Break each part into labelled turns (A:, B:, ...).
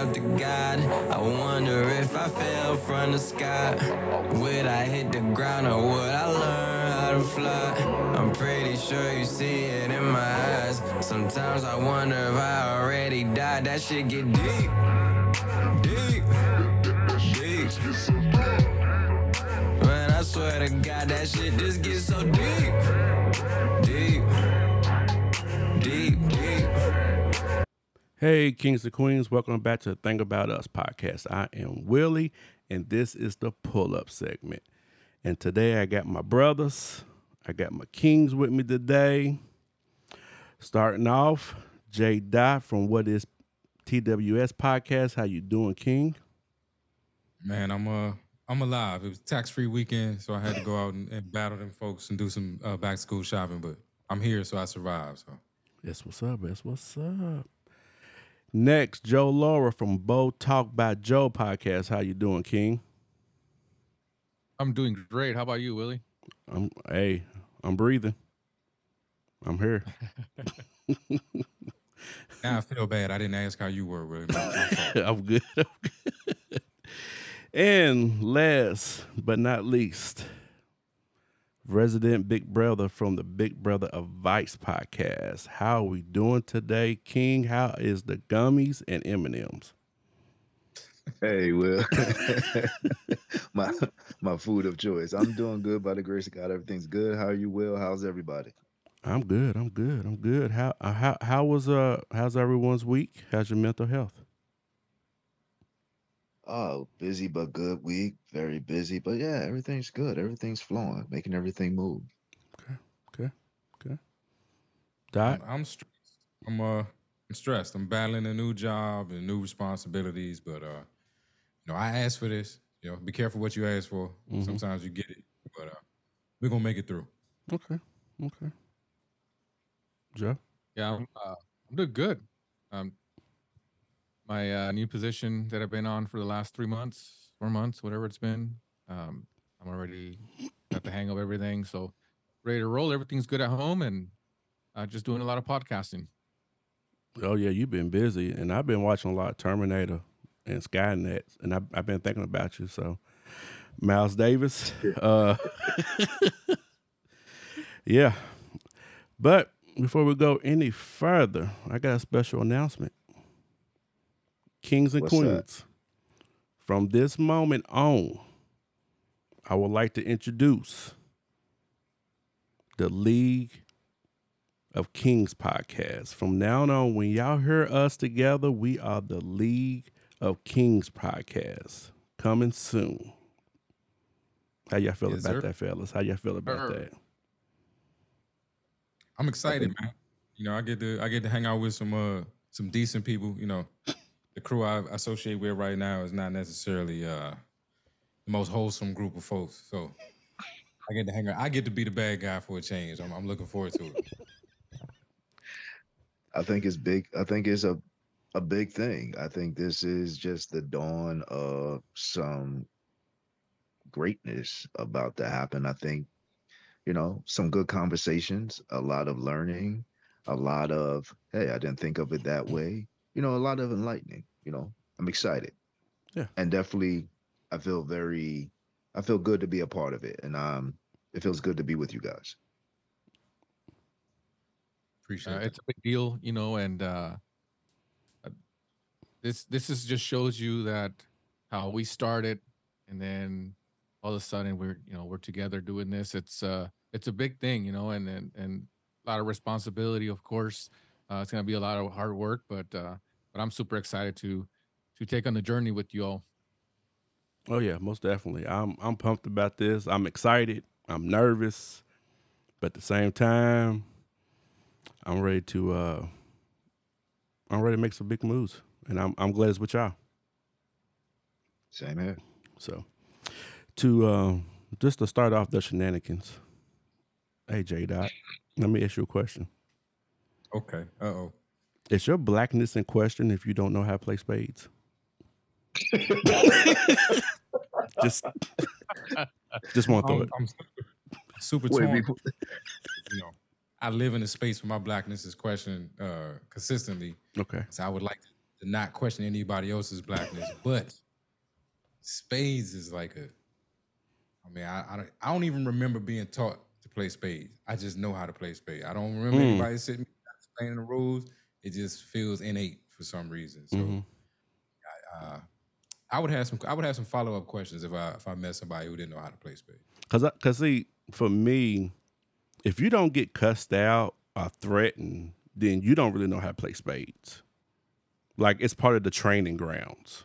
A: up to God. I wonder if I fell from the sky. Would I hit the ground or would I learn how to fly? I'm pretty sure you see it in my eyes. Sometimes I wonder if I already died. That shit get deep. Deep. Deep. Man, I swear to God, that shit just gets so deep. Deep. Deep, deep.
B: Hey, kings and queens, welcome back to the Thing About Us podcast. I am Willie, and this is the pull up segment. And today I got my brothers, I got my kings with me today. Starting off, Jay Dot from What Is TWS podcast. How you doing, King?
C: Man, I'm uh I'm alive. It was tax free weekend, so I had to go out and, and battle them folks and do some uh, back to school shopping. But I'm here, so I survived. So
B: That's what's up. That's what's up. Next, Joe Lara from Bold Talk by Joe podcast. How you doing, King?
D: I'm doing great. How about you, Willie?
B: I'm hey, I'm breathing. I'm here.
C: now I feel bad. I didn't ask how you were. Really. My- my fault.
B: I'm good. I'm good. And last but not least, resident Big Brother from the Big Brother Advice podcast. How are we doing today, King? How is the gummies and M&Ms?
E: Hey, Will. my my food of choice. I'm doing good by the grace of God. Everything's good. How are you, Will? How's everybody?
B: I'm good. I'm good. I'm good. How uh, how how was uh how's everyone's week? How's your mental health?
E: Oh, busy but good week. Very busy, but yeah, everything's good. Everything's flowing, making everything move.
B: Okay. Okay. Dot.
C: I'm, I'm stressed. I'm uh I'm stressed. I'm battling a new job and new responsibilities, but uh, you know, I asked for this. You know, be careful what you ask for.
B: Mhm.
C: Sometimes you get it, but uh, we're gonna make it through.
B: Okay. Okay. Joe.
D: Yeah, I'm, uh, I'm doing good. Um, my uh, new position that I've been on for the last three months, four months, whatever it's been. Um, I'm already got the hang of everything, so ready to roll. Everything's good at home, and uh, just doing a lot of podcasting.
B: Oh yeah, you've been busy, and I've been watching a lot of Terminator and Skynet, and I've, I've been thinking about you. So, Miles Davis, uh, yeah. But before we go any further, I got a special announcement. Kings and
E: What's that?
B: queens, from this moment on, I would like to introduce the League of Kings podcast. From now on, when y'all hear us together, we are the League of Kings podcast. Coming soon. How y'all feel
D: Yes,
B: about
D: sir.
B: that, fellas? How y'all feel about
D: Sir.
B: that?
C: I'm excited, man. You know, I get to I get to hang out with some uh some decent people. You know, the crew I associate with right now is not necessarily uh the most wholesome group of folks. So I get to hang out. I get to be the bad guy for a change. I'm, I'm looking forward to it.
E: I think it's big. I think it's a a big thing. I think this is just the dawn of some greatness about to happen. I think, you know, some good conversations, a lot of learning, a lot of, hey, I didn't think of it that way. You know, a lot of enlightening. You know, I'm excited.
B: Yeah.
E: And definitely I feel very I feel good to be a part of it. And um it feels good to be with you guys.
C: Appreciate
D: Uh,
C: it.
D: it's a big deal, you know, and uh, uh, this this is just shows you that how we started, and then all of a sudden we're you know we're together doing this. It's uh it's a big thing, you know, and and, and a lot of responsibility, of course. Uh, it's gonna be a lot of hard work, but uh, but I'm super excited to to take on the journey with you all.
B: Oh yeah, most definitely. I'm I'm pumped about this. I'm excited. I'm nervous, but at the same time, I'm ready to uh I'm ready to make some big moves. And I'm I'm glad it's with y'all.
E: Same here.
B: So to uh, just to start off the shenanigans. Hey J Dot, let me ask you a question.
C: Okay. Uh oh.
B: Is your blackness in question if you don't know how to play spades? just just want to throw
C: I'm,
B: it.
C: I'm super
E: Wait,
C: torn.
E: before-
C: You know, I live in a space where my blackness is questioned uh, consistently.
B: Okay.
C: So I would like to not question anybody else's blackness, but spades is like a. I mean, I I don't, I don't even remember being taught to play spades. I just know how to play spades. I don't remember
B: Mm.
C: anybody sitting explaining the rules. It just feels innate for some reason. So.
B: Mhm.
C: uh, I would have some. I would have some follow up questions if I if I met somebody who didn't know how to play spades.
B: Cause, I, cause see, for me, if you don't get cussed out or threatened, then you don't really know how to play spades. Like it's part of the training grounds.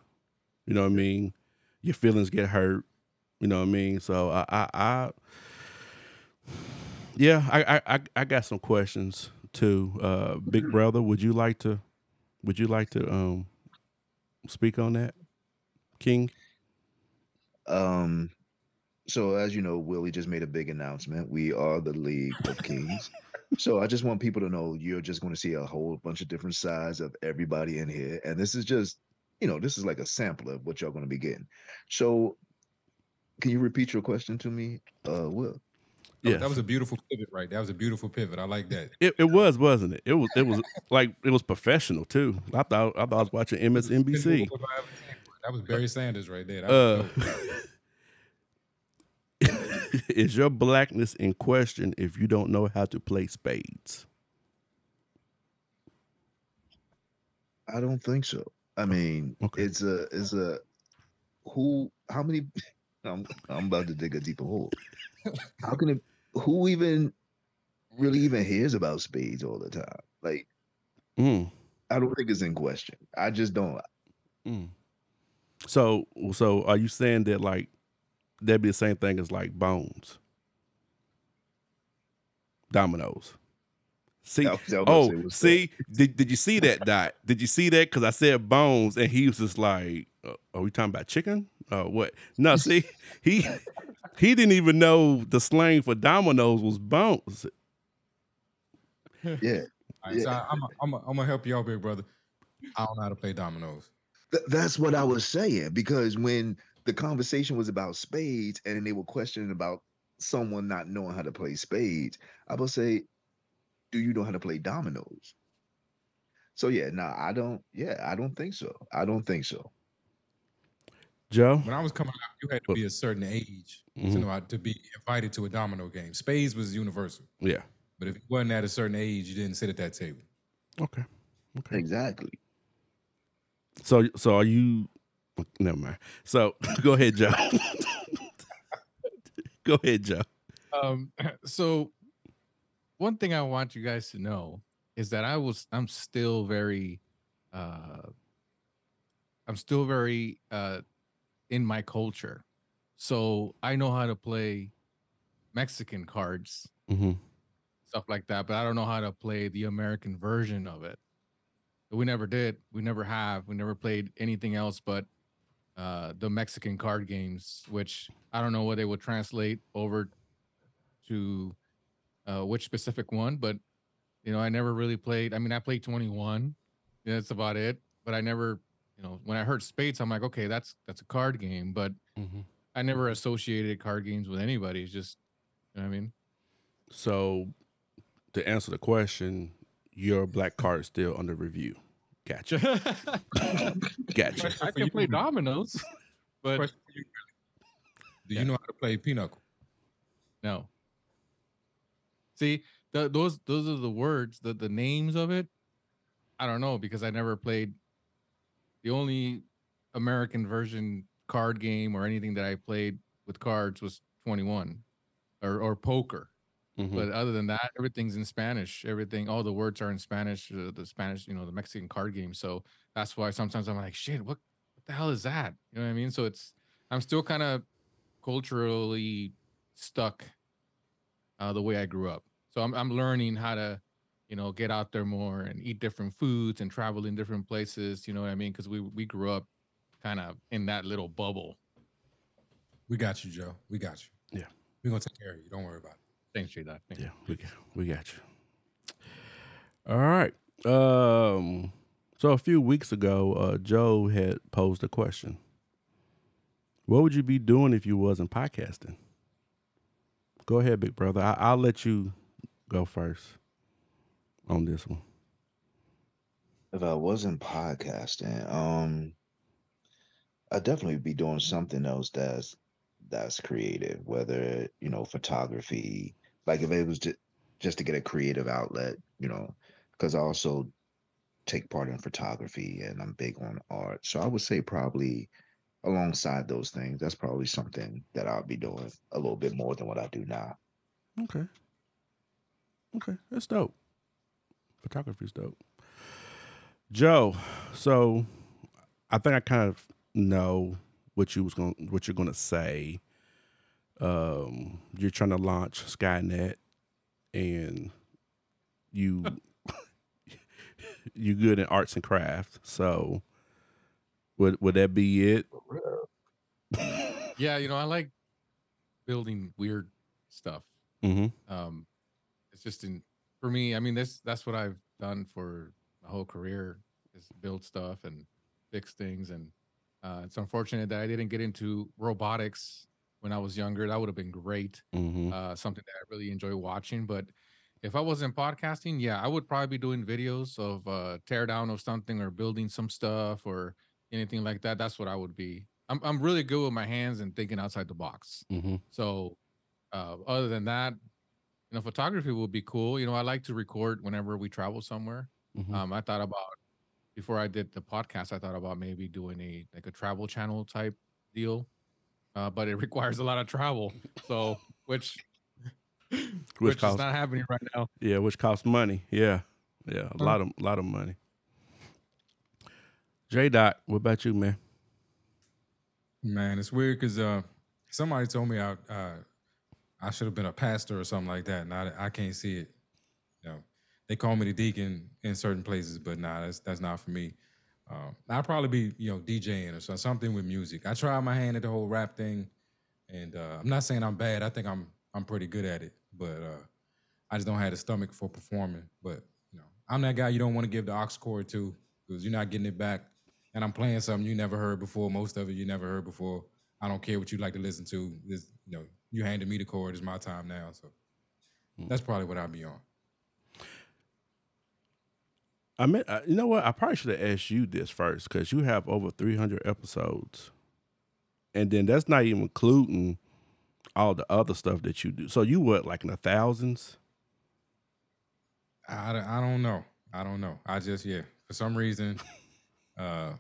B: You know what I mean? Your feelings get hurt. You know what I mean? So I, I, I yeah, I, I, I, I got some questions too. Uh, Big brother, would you like to, would you like to, um, speak on that, King?
E: Um, so as you know, Willie just made a big announcement. We are the League of Kings. so I just want people to know you're just going to see a whole bunch of different sides of everybody in here, and this is just, you know, this is like a sample of what y'all going to be getting. So, can you repeat your question to me, uh, Will?
C: That-
B: Yes.
C: that was a beautiful pivot, right? That was a beautiful pivot. I like that.
B: It, it was, wasn't it? It was. It was like it was professional too. I thought I thought I was watching MSNBC.
C: That was Barry Sanders right there. That
B: Uh,
C: dope.
B: is your blackness in question if you don't know how to play spades?
E: I don't think so. I mean,
B: okay.
E: it's a, it's a, who, how many? I'm, I'm about to dig a deeper hole. How can it? Who even really even hears about spades all the time? Like,
B: Mm,
E: I don't think it's in question. I just don't.
B: mm. So so are you saying that like that'd be the same thing as like bones, dominoes? See,
E: I was- I was gonna
B: oh, see, did did you see that dot? Did you see that? Because I said bones, and he was just like, uh, "Are we talking about chicken? Uh, what? No, see, he he didn't even know the slang for dominoes was bones.
E: Yeah,
C: All right, so I, I'm, a, I'm, a, I'm gonna help you out, big brother. I don't know how to play dominoes.
E: Th- that's what I was saying because when the conversation was about spades and they were questioning about someone not knowing how to play spades, I would say, "Do you know how to play dominoes?" So yeah, no, I don't. Yeah, I don't think so. I don't think so.
B: Joe,
C: When I was coming up, you had to be a certain age
B: Mhm.
C: to know how to be invited to a domino game. Spades was universal,
B: yeah,
C: but if you wasn't at a certain age, you didn't sit at that table.
B: okay, okay.
E: Exactly.
B: So so are you? Never mind. So go ahead, Joe. go ahead, Joe.
D: Um, so one thing I want you guys to know is that I was I'm still very uh I'm still very uh in my culture. So I know how to play Mexican cards,
B: Mm-hmm.
D: stuff like that, but I don't know how to play the American version of it. We never did. We never have. We never played anything else but uh the Mexican card games, which I don't know what they would translate over to uh which specific one, but you know, I never really played. I mean, I played 21. Yeah, that's about it. But I never, you know, when I heard spades, I'm like, okay, that's that's a card game, but
B: Mm-hmm.
D: I never associated card games with anybody. It's just you know what I mean?
B: So to answer the question, your black card is still under review. Gotcha. Gotcha.
D: I can play dominoes, but
C: Question for you, Billy. Do you know how to play pinochle?
D: no. See, the, those those are the words, the the names of it. I don't know because I never played the only American version card game or anything that I played with cards was 21 or or poker.
B: Mhm.
D: But other than that, everything's in Spanish. Everything, all the words are in Spanish. Uh, the Spanish, you know, the Mexican card game. So that's why sometimes I'm like, shit, what, what the hell is that? You know what I mean? So it's, I'm still kind of culturally stuck uh, the way I grew up. So I'm, I'm learning how to, you know, get out there more and eat different foods and travel in different places. You know what I mean? Because we we grew up kind of in that little bubble.
C: We got you, Joe. We got you.
B: Yeah.
C: We're gonna take care of you. Don't worry about it.
D: Thanks, J Dot. Thanks.
B: Yeah, we got, we got you. All right. Um. So a few weeks ago, uh, Joe had posed a question. What would you be doing if you wasn't podcasting? Go ahead, big brother. I, I'll let you go first on this one.
E: If I wasn't podcasting, um, I'd definitely be doing something else that's that's creative, whether you know photography, like if it was just just to get a creative outlet, you know, because I also take part in photography and I'm big on art. So I would say probably alongside those things, that's probably something that I'll be doing a little bit more than what I do now.
B: Okay. Okay, that's dope. Photography's dope. Joe, so I think I kind of know what you was going what you're going to say. Um, you're trying to launch Skynet, and you you good in arts and crafts. So would would that be it?
D: Yeah, you know, I like building weird stuff.
B: Mm-hmm.
D: Um, just in for me. I mean, this that's what I've done for my whole career is build stuff and fix things. And uh, it's unfortunate that I didn't get into robotics when I was younger. That would have been great.
B: Mm-hmm.
D: Uh, something that I really enjoy watching. But if I wasn't podcasting, yeah, I would probably be doing videos of uh, tear down of something or building some stuff or anything like that. That's what I would be. I'm I'm really good with my hands and thinking outside the box.
B: Mm-hmm.
D: So, uh, other than that, you know, photography would be cool. You know, I like to record whenever we travel somewhere.
B: Mm-hmm.
D: Um, I thought about before I did the podcast, I thought about maybe doing a like a travel channel type deal, uh, but it requires a lot of travel. So, which which, is
B: costs-
D: not happening right now.
B: Yeah, which costs money. Yeah, yeah, a
D: Huh.
B: lot of a lot of money. J Dot, what about you, man?
C: Man, it's weird because uh, somebody told me I uh, I should have been a pastor or something like that, and I, can't see it. You know, they call me the deacon in certain places, but nah, that's that's not for me. Um, I'd probably be you know DJing or so- something with music. I tried my hand at the whole rap thing, and uh, I'm not saying I'm bad. I think I'm I'm pretty good at it, but uh, I just don't have the stomach for performing. But you know, I'm that guy you don't want to give the aux cord to because you're not getting it back. And I'm playing something you never heard before. Most of it you never heard before. I don't care what you like to listen to. This, you know, you handed me the cord. It's my time now. So that's probably what I'll be on.
B: I mean, uh, you know what? I probably should have asked you this first because you have over 300 episodes, and then that's not even including all the other stuff that you do. So you what, like in the thousands?
C: I, don't- I don't know. I don't know. I just yeah. For some reason, uh,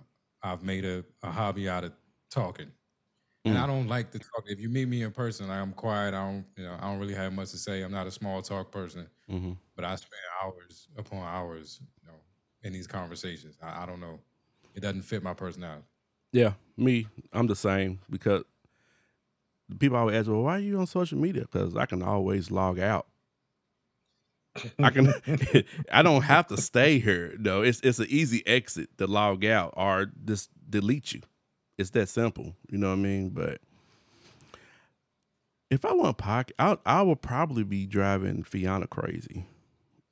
C: I've made a, a hobby out of talking, and I don't like to talk. If you meet me in person, I'm quiet. I don't you know I don't really have much to say. I'm not a small talk person,
B: Mm-hmm.
C: but I spend hours upon hours, you know, in these conversations. I, I don't know. It doesn't fit my personality.
B: Yeah, me, I'm the same because people always ask, "Well, why are you on social media?" Because I can always log out. I can. I don't have to stay here. No, it's it's an easy exit to log out or just delete you. It's that simple. You know what I mean? But if I want podcast, I I would probably be driving Fiona crazy,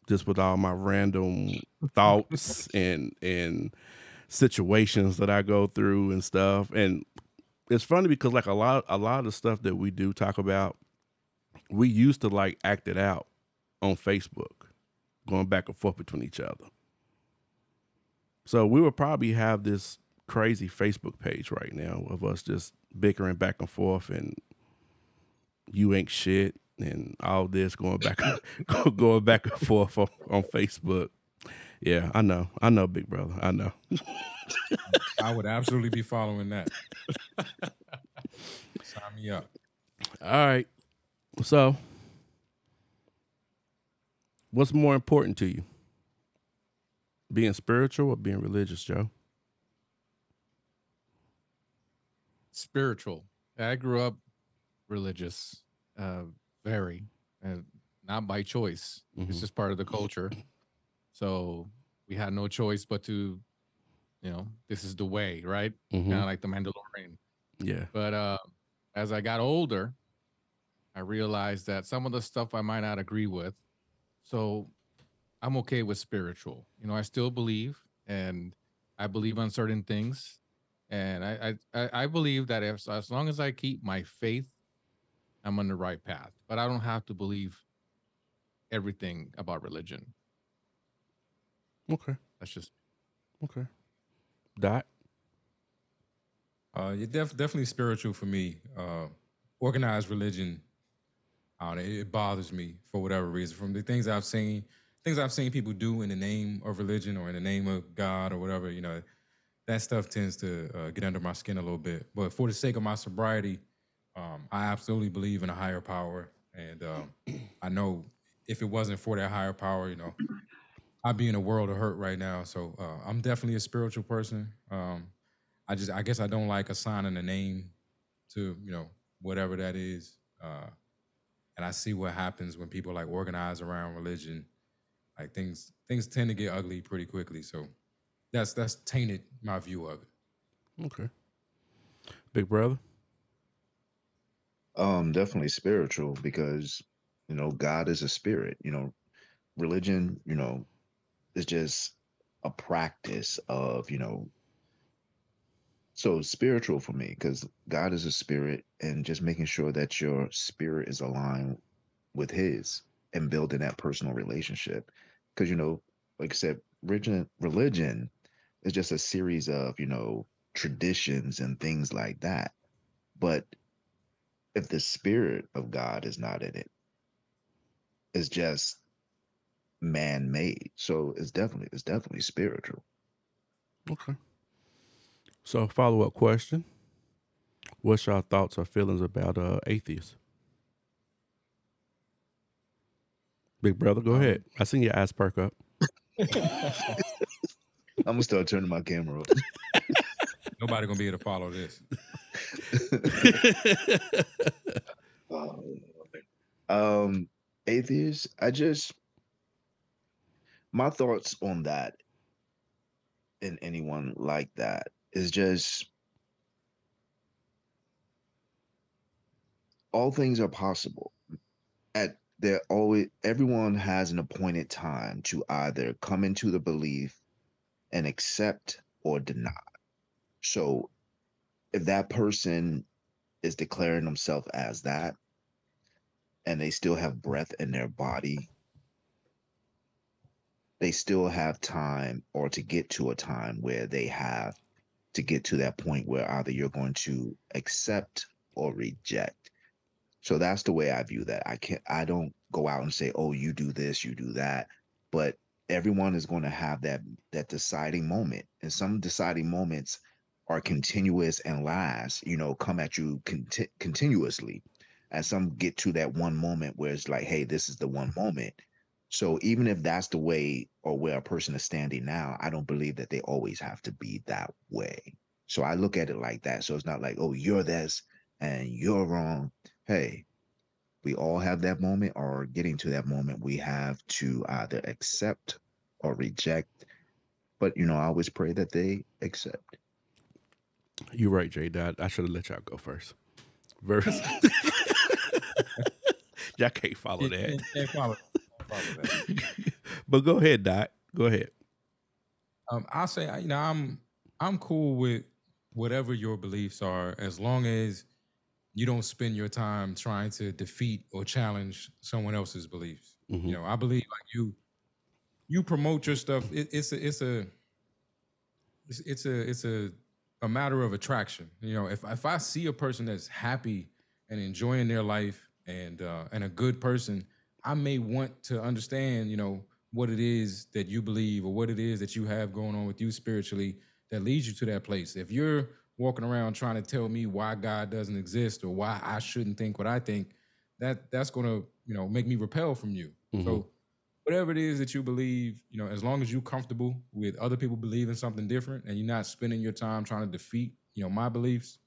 B: just with all my random thoughts and and situations that I go through and stuff. And it's funny because like a lot a lot of the stuff that we do talk about, we used to like act it out on Facebook, going back and forth between each other. So we would probably have this crazy Facebook page right now of us just bickering back and forth and you ain't shit and all this going back going back and forth on, on Facebook. Yeah, I know. I know, big brother. I know.
C: I would absolutely be following that. Sign me up.
B: All right. So, what's more important to you? Being spiritual or being religious, Joe?
D: Spiritual. I grew up religious, uh, very, and not by choice.
B: Mhm.
D: It's just part of the culture. So we had no choice but to, you know, this is the way, right?
B: Mhm.
D: Kind of like the Mandalorian.
B: Yeah.
D: But uh, as I got older, I realized that some of the stuff I might not agree with. So I'm okay with spiritual. You know, I still believe and I believe on certain things. And I I, I- I believe that if as long as I keep my faith, I'm on the right path. But I don't have to believe everything about religion.
B: Okay.
D: That's just
B: Okay. That
C: Uh, you're def- definitely spiritual for me. Uh, organized religion, uh, it, it bothers me for whatever reason. From the things I've seen, things I've seen people do in the name of religion or in the name of God or whatever, you know, that stuff tends to uh, get under my skin a little bit. But for the sake of my sobriety, um, I absolutely believe in a higher power, and um, I know if it wasn't for that higher power, you know, I'd be in a world of hurt right now. So uh, I'm definitely a spiritual person. Um, I just, I guess, I don't like assigning a name to, you know, whatever that is. Uh, and I see what happens when people like organize around religion. Like things, things tend to get ugly pretty quickly. So that's that's tainted my view of it.
B: Okay. Big brother.
E: Um, definitely spiritual because you know God is a spirit. You know, religion. You know, is just a practice of you know. So spiritual for me because God is a spirit, and just making sure that your spirit is aligned with His and building that personal relationship. Because you know, like I said, religion religion is just a series of you know traditions and things like that. But if the spirit of God is not in it, it's just man made. So it's definitely it's definitely spiritual.
B: Okay. So follow up question. What's your thoughts or feelings about uh atheists? Big brother, go
E: Um,
B: ahead. I seen your eyes perk up.
E: I'm gonna start turning my camera off.
C: Nobody gonna be able to follow this.
E: Oh, um, atheists. I just my thoughts on that and anyone like that is just all things are possible. At there always everyone has an appointed time to either come into the belief and accept or deny. So if that person is declaring themselves as that and they still have breath in their body, they still have time or to get to a time where they have to get to that point where either you're going to accept or reject. So that's the way I view that. I can't I don't go out and say, "Oh, you do this, you do that." But everyone is going to have that that deciding moment. And some deciding moments are continuous and last, you know, come at you conti- continuously. And some get to that one moment where it's like, hey, this is the one moment. So even if that's the way or where a person is standing now, I don't believe that they always have to be that way. So I look at it like that. So it's not like, oh, you're this and you're wrong. Hey, we all have that moment or getting to that moment, we have to either accept or reject. But, you know, I always pray that they accept.
B: You're right, J Dot. I should have let y'all go first. Verse. y'all can't follow that.
C: Can't follow- follow that.
B: but go ahead, Dot. Go ahead.
C: Um, I'll say, you know, I'm I'm cool with whatever your beliefs are, as long as you don't spend your time trying to defeat or challenge someone else's beliefs.
B: Mhm.
C: You know, I believe like you, you promote your stuff. It, it's a, it's a, it's, it's a, it's a, a matter of attraction. You know, if if I see a person that's happy and enjoying their life and uh, and a good person, I may want to understand. You know, what it is that you believe or what it is that you have going on with you spiritually that leads you to that place. If you're walking around trying to tell me why God doesn't exist or why I shouldn't think what I think, that that's going to, you know, make me repel from you. So whatever it is that you believe, you know, as long as you're comfortable with other people believing something different and you're not spending your time trying to defeat, you know, my beliefs,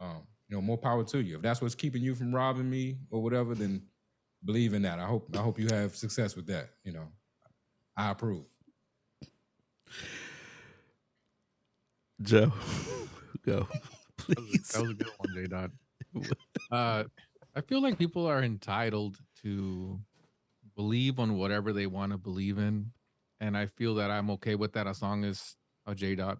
C: um, you know, more power to you. If that's what's keeping you from robbing me or whatever, then believe in that. I hope I hope you have success with that, you know. I approve.
B: Joe, go.
D: That was,
B: Please.
D: that was a good one, J Dot. Uh, I feel like people are entitled to believe on whatever they want to believe in, and I feel that I'm okay with that as long as uh, J Dot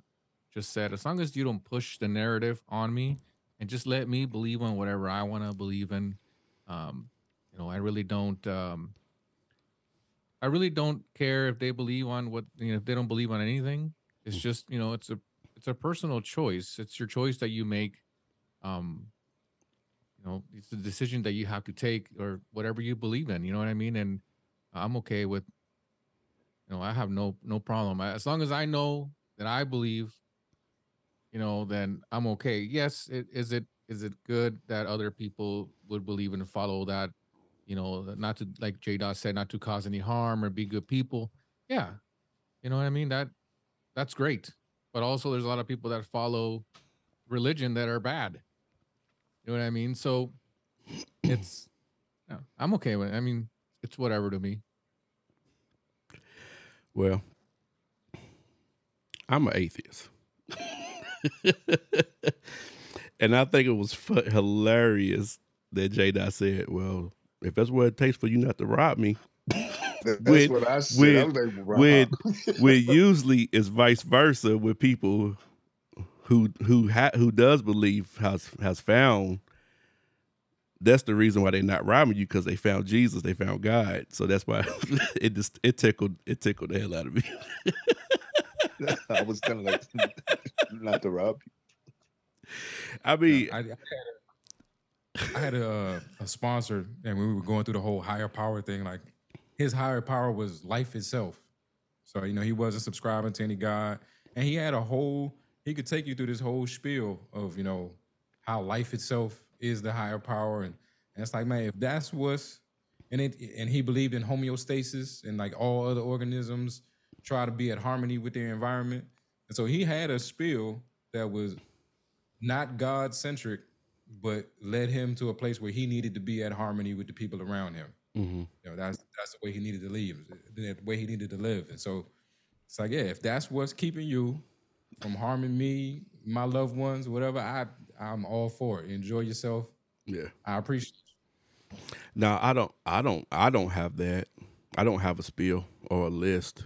D: just said, as long as you don't push the narrative on me and just let me believe on whatever I want to believe in. Um, you know, I really don't. Um, I really don't care if they believe on what you know if they don't believe on anything. It's just you know, it's a it's a personal choice. It's your choice that you make. Um, you know, it's a decision that you have to take or whatever you believe in. You know what I mean? And I'm okay with. You know, I have no no problem as long as I know that I believe. You know, then I'm okay. Yes, it, is it is it good that other people would believe and follow that? You know, not to like J Dot said, not to cause any harm or be good people. Yeah, you know what I mean. That that's great. But also, there's a lot of people that follow religion that are bad. You know what I mean? So it's, yeah, I'm okay with. It. I mean, it's whatever to me.
B: Well, I'm an atheist. and I think it was hilarious that J Dot said, Well, if that's what it takes for you not to rob me.
E: That's when, what I said. When, I like,
B: when, when usually it's vice versa with people who who ha- who does believe has has found that's the reason why they're not robbing you because they found Jesus, they found God. So that's why it just it tickled it tickled the hell out of me.
E: I was kind of like not to rob you.
B: I mean,
C: I, I, had, a, I had a, uh, a sponsor, and we were going through the whole higher power thing. Like his higher power was life itself. So you know he wasn't subscribing to any God, and he had a whole. He could take you through this whole spiel of you know how life itself is the higher power, and, and it's like man, if that's what's and it and he believed in homeostasis and like all other organisms try to be at harmony with their environment, and so he had a spiel that was not God centric, but led him to a place where he needed to be at harmony with the people around him. Mm-hmm. You know, that's that's the way he needed to leave, the way he needed to live. And so it's like, yeah, if that's what's keeping you from harming me, my loved ones, whatever, I I'm all for it. Enjoy yourself.
B: Yeah.
C: I appreciate
B: you. Now I don't I don't I don't have that. I don't have a spiel or a list.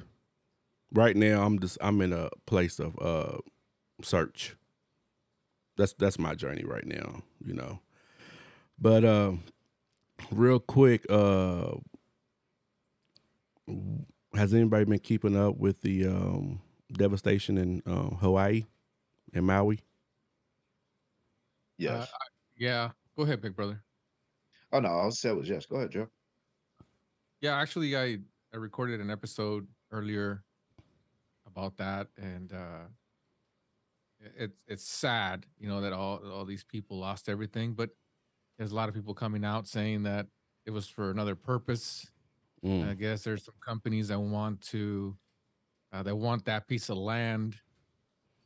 B: Right now I'm just I'm in a place of uh search. That's that's my journey right now, you know. But uh real quick, uh, has anybody been keeping up with the um, devastation in uh, Hawaii and Maui?
E: Yes. Uh,
D: yeah. Go ahead, big brother.
E: Oh no, I'll say it was yes. Go ahead, Joe.
D: Yeah, actually, I I recorded an episode earlier about that, and uh, it's it's sad, you know, that all all these people lost everything, but there's a lot of people coming out saying that it was for another purpose. Mm. I guess there's some companies that want to uh, that want that piece of land.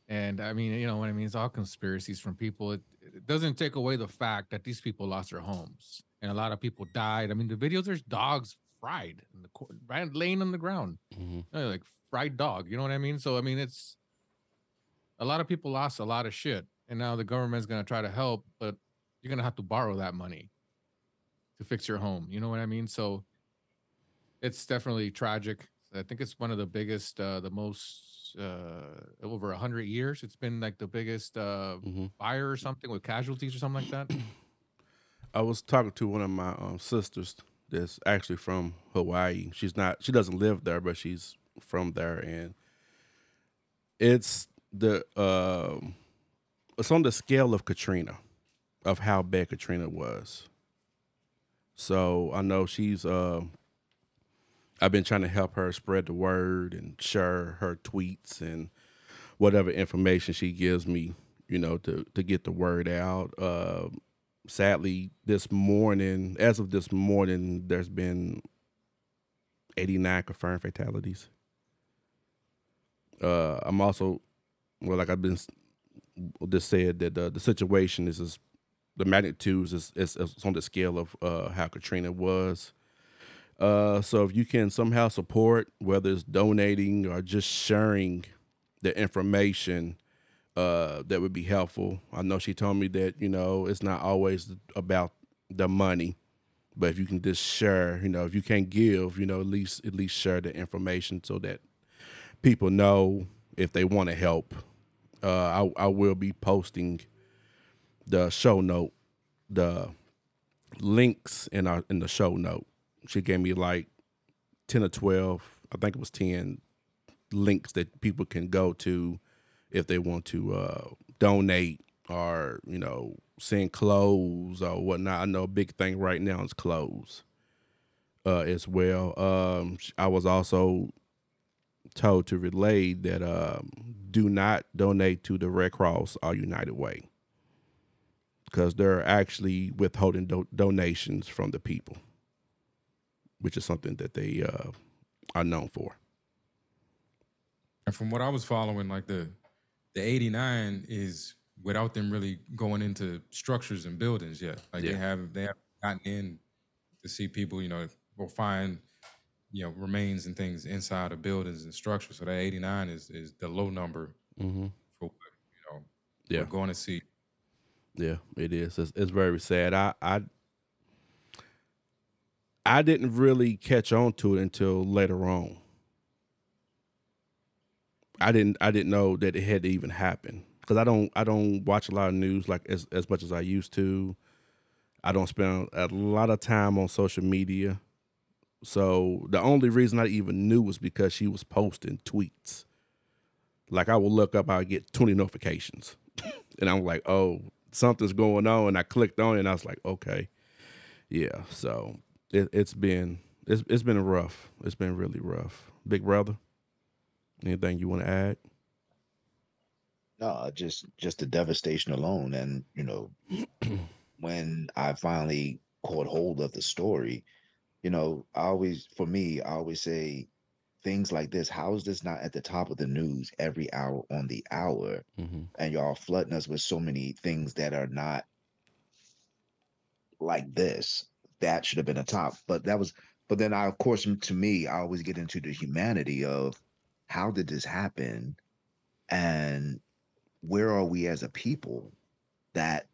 D: And I mean, you know what I mean? It's all conspiracies from people. It, it doesn't take away the fact that these people lost their homes and a lot of people died. I mean, the videos, there's dogs fried in the right laying on the ground, mm-hmm. like fried dog. You know what I mean? So I mean, it's a lot of people lost a lot of shit, and now the government's gonna try to help, but you're gonna have to borrow that money to fix your home. You know what I mean? So it's definitely tragic. I think it's one of the biggest, uh, the most uh, over a hundred years. It's been like the biggest uh, mm-hmm. fire or something with casualties or something like that.
B: I was talking to one of my um, sisters that's actually from Hawaii. She's not, she doesn't live there, but she's from there, and it's the uh, it's on the scale of Katrina of how bad Katrina was. So I know she's uh I've been trying to help her spread the word and share her tweets and whatever information she gives me, you know, to to get the word out. Uh, sadly, this morning, as of this morning, there's been 89 confirmed fatalities. Uh, I'm also, well, like I've been just said that the, the situation is, is the magnitudes is, is, is on the scale of uh, how Katrina was. Uh, so if you can somehow support, whether it's donating or just sharing the information, uh, that would be helpful. I know she told me that you know it's not always about the money, but if you can just share, you know, if you can't give, you know, at least at least share the information so that people know if they want to help. Uh, I I will be posting the show note, the links in our in the show note. She gave me like ten or twelve, I think it was ten links that people can go to if they want to uh, donate or you know send clothes or whatnot. I know a big thing right now is clothes uh, as well. Um, I was also told to relay that um, do not donate to the Red Cross or United Way because they're actually withholding do- donations from the people, which is something that they uh, are known for.
C: And from what I was following, like the the 89 is without them really going into structures and buildings yet. Like
B: Yeah.
C: they have they have gotten in to see people, you know, or find you know remains and things inside of buildings and structures. So that 89 is is the low number
B: Mm-hmm.
C: for you know
B: Yeah.
C: we're going to see.
B: Yeah, it is. It's, it's very sad. I, I I didn't really catch on to it until later on. I didn't I didn't know that it had to even happen because I don't I don't watch a lot of news like as as much as I used to. I don't spend a lot of time on social media. So the only reason I even knew was because she was posting tweets. Like I will look up, I get 20 notifications. and I'm like, oh, something's going on. And I clicked on it and I was like, okay. Yeah. So it, it's been it's it's been rough. It's been really rough. Big brother, anything you want to add?
E: No, just just the devastation alone, and you know, when I finally caught hold of the story, you know, I always, for me, I always say things like this. How is this not at the top of the news every hour on the hour?
B: Mm-hmm.
E: And y'all flooding us with so many things that are not like this. That should have been a top, but that was. But then, I, of course, to me, I always get into the humanity of how did this happen, and where are we as a people that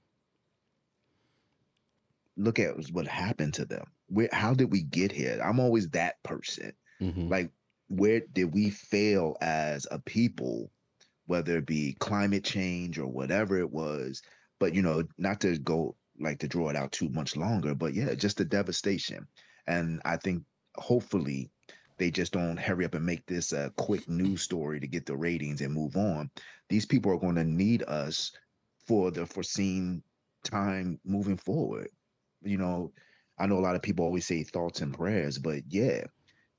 E: look at what happened to them where how did we get here i'm always that person
B: Mm-hmm.
E: like where did we fail as a people whether it be climate change or whatever it was but you know not to go like to draw it out too much longer but yeah just the devastation. And i think hopefully they just don't hurry up and make this a quick news story to get the ratings and move on. These people are going to need us for the foreseen time moving forward. You know i know a lot of people always say thoughts and prayers but yeah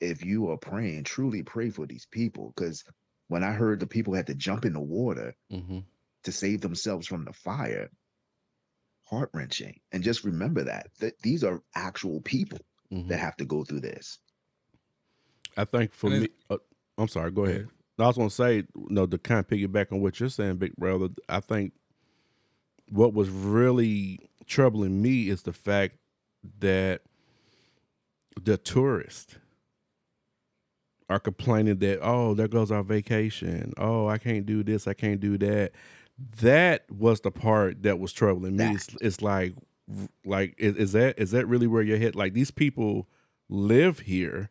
E: if you are praying truly pray for these people because when i heard the people had to jump in the water
B: Mm-hmm.
E: to save themselves from the fire heart wrenching and just remember that that these are actual people
B: Mm-hmm.
E: that have to go through this
B: I think for
C: And
B: me, uh, I'm sorry. Go
C: Go
B: ahead. I was going to say, you know, to kind of piggyback on what you're saying, Big Brother. I think what was really troubling me is the fact that the tourists are complaining that oh, there goes our vacation. Oh, I can't do this. I can't do that. That was the part that was troubling me. It's, it's like, like is, is that is that really where your head? Like these people live here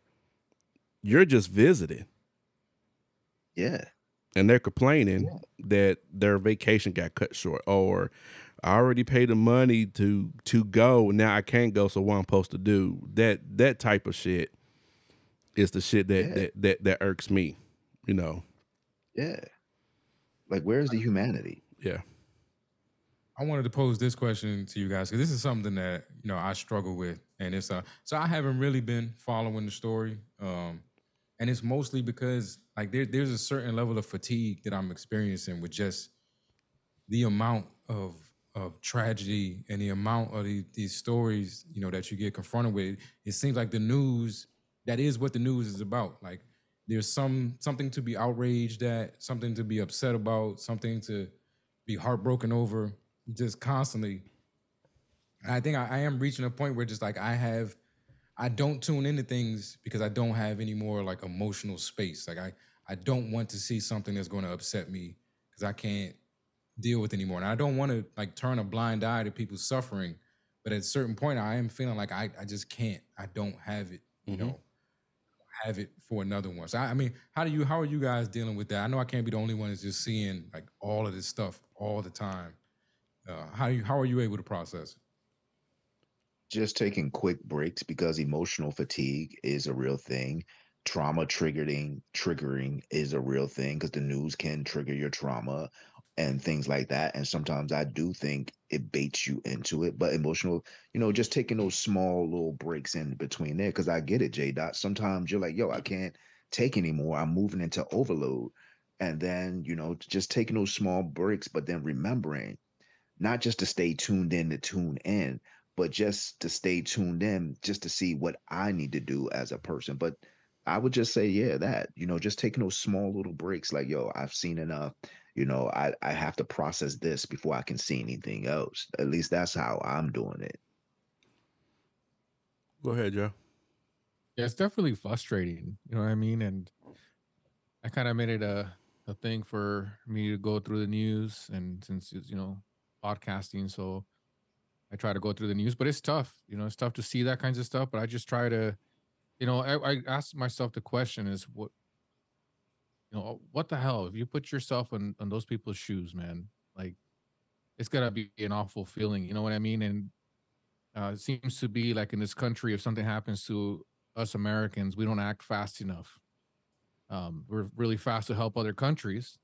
B: you're just visiting
E: yeah
B: and they're complaining
E: Yeah.
B: that their vacation got cut short or I already paid the money to to go now I can't go so what I'm supposed to do that that type of shit is the shit that
E: Yeah.
B: that, that that irks me you know
E: yeah like where's the humanity
B: yeah
C: I wanted to pose this question to you guys because this is something that you know I struggle with, and it's uh so I haven't really been following the story, um, and it's mostly because like there there's a certain level of fatigue that I'm experiencing with just the amount of of tragedy and the amount of the, these stories you know that you get confronted with. It seems like the news that is what the news is about. Like there's some something to be outraged at, something to be upset about, something to be heartbroken over just constantly. And I think I, I am reaching a point where just like I have, I don't tune into things because I don't have any more like emotional space. Like I, I don't want to see something that's going to upset me because I can't deal with anymore. And I don't want to like turn a blind eye to people suffering. But at a certain point, I am feeling like I, I just can't. I don't have it. You
B: Mhm.
C: know, have it for another one. So I, I mean, how do you? How are you guys dealing with that? I know I can't be the only one that's just seeing like all of this stuff all the time. Uh, how you? How are you able to process?
E: just taking quick breaks because emotional fatigue is a real thing trauma triggering triggering is a real thing because the news can trigger your trauma and things like that. And sometimes I do think it baits you into it. But emotional, you know, just taking those small little breaks in between there, because I get it, J Dot. Sometimes you're like, yo, I can't take anymore. I'm moving into overload. And then, you know, just taking those small breaks, but then remembering not just to stay tuned in to tune in, but just to stay tuned in, just to see what I need to do as a person. But I would just say, yeah, that, you know, just taking those small little breaks, like, yo, I've seen enough you know i i have to process this before i can see anything else. At least that's how i'm doing it.
B: Go ahead joe.
D: Yeah it's definitely frustrating you know what i mean? And i kind of made it a a thing for me to go through the news and since it's you know podcasting so i try to go through the news but it's tough you know it's tough to see that kinds of stuff but i just try to you know i, I ask myself the question is what you know what the hell? If you put yourself in, in those people's shoes man like it's gotta be an awful feeling you know what i mean? And uh, it seems to be like in this country if something happens to us americans we don't act fast enough. Um, we're really fast to help other countries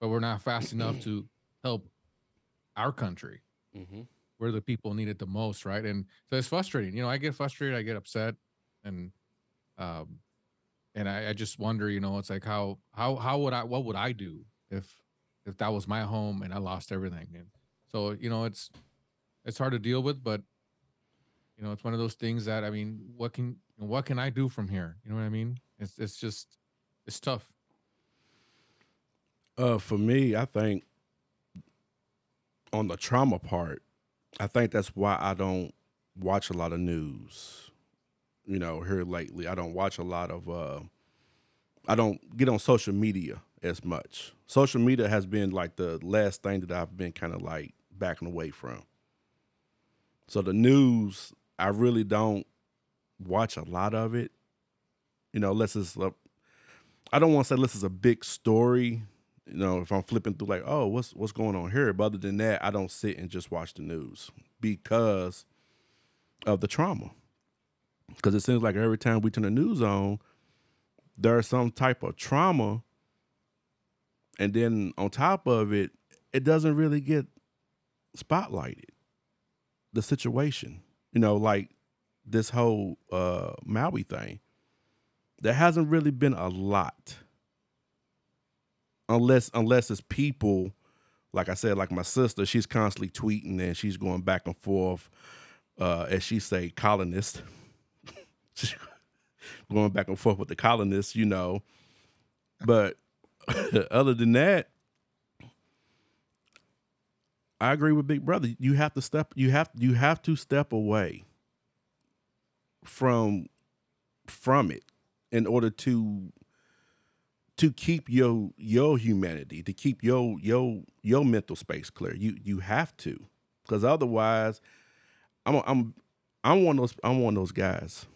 D: but we're not fast enough to help our country.
B: Mm-hmm.
D: where the people need it the most right? And so it's frustrating you know i get frustrated i get upset and um, and I, I just wonder, you know, it's like how how how would I what would I do if if that was my home and I lost everything? And so you know, it's it's hard to deal with, but you know, it's one of those things that I mean, what can what can I do from here? You know what I mean? It's it's just it's tough.
B: Uh, for me, I think on the trauma part, I think that's why I don't watch a lot of news you know, here lately. I don't watch a lot of uh I don't get on social media as much. Social media has been like the last thing that I've been kind of like backing away from. So the news, I really don't watch a lot of it. You know, unless it's a, I don't want to say unless it's a big story. You know, if I'm flipping through like, oh, what's what's going on here? But other than that, I don't sit and just watch the news because of the trauma because it seems like every time we turn the news on, there's some type of trauma, and then on top of it, it doesn't really get spotlighted. The situation, you know, like this whole uh, Maui thing, there hasn't really been a lot, unless unless it's people, like I said, like my sister, she's constantly tweeting and she's going back and forth, uh, as she say, colonist. going back and forth with the colonists, you know. But other than that, I agree with Big Brother. You have to step you have you have to step away from from it in order to to keep your your humanity, to keep your your your mental space clear. You you have to. Cuz otherwise I'm I'm I'm one of those I'm one of those guys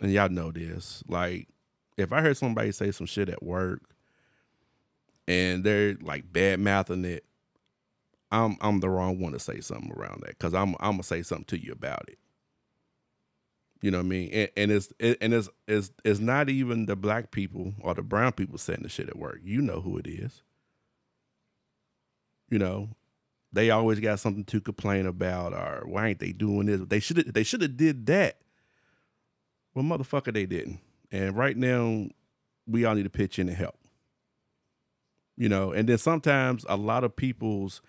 B: and y'all know this. Like, if I heard somebody say some shit at work and they're like bad mouthing it, I'm I'm the wrong one to say something around that because I'm I'm gonna say something to you about it. You know what I mean? And, and it's it, and it's, it's it's not even the black people or the brown people saying the shit at work. You know who it is. You know, they always got something to complain about, or why ain't they doing this? They should they should have did that well, motherfucker, they didn't. And right now, we all need to pitch in and help. You know, and then sometimes a lot of people's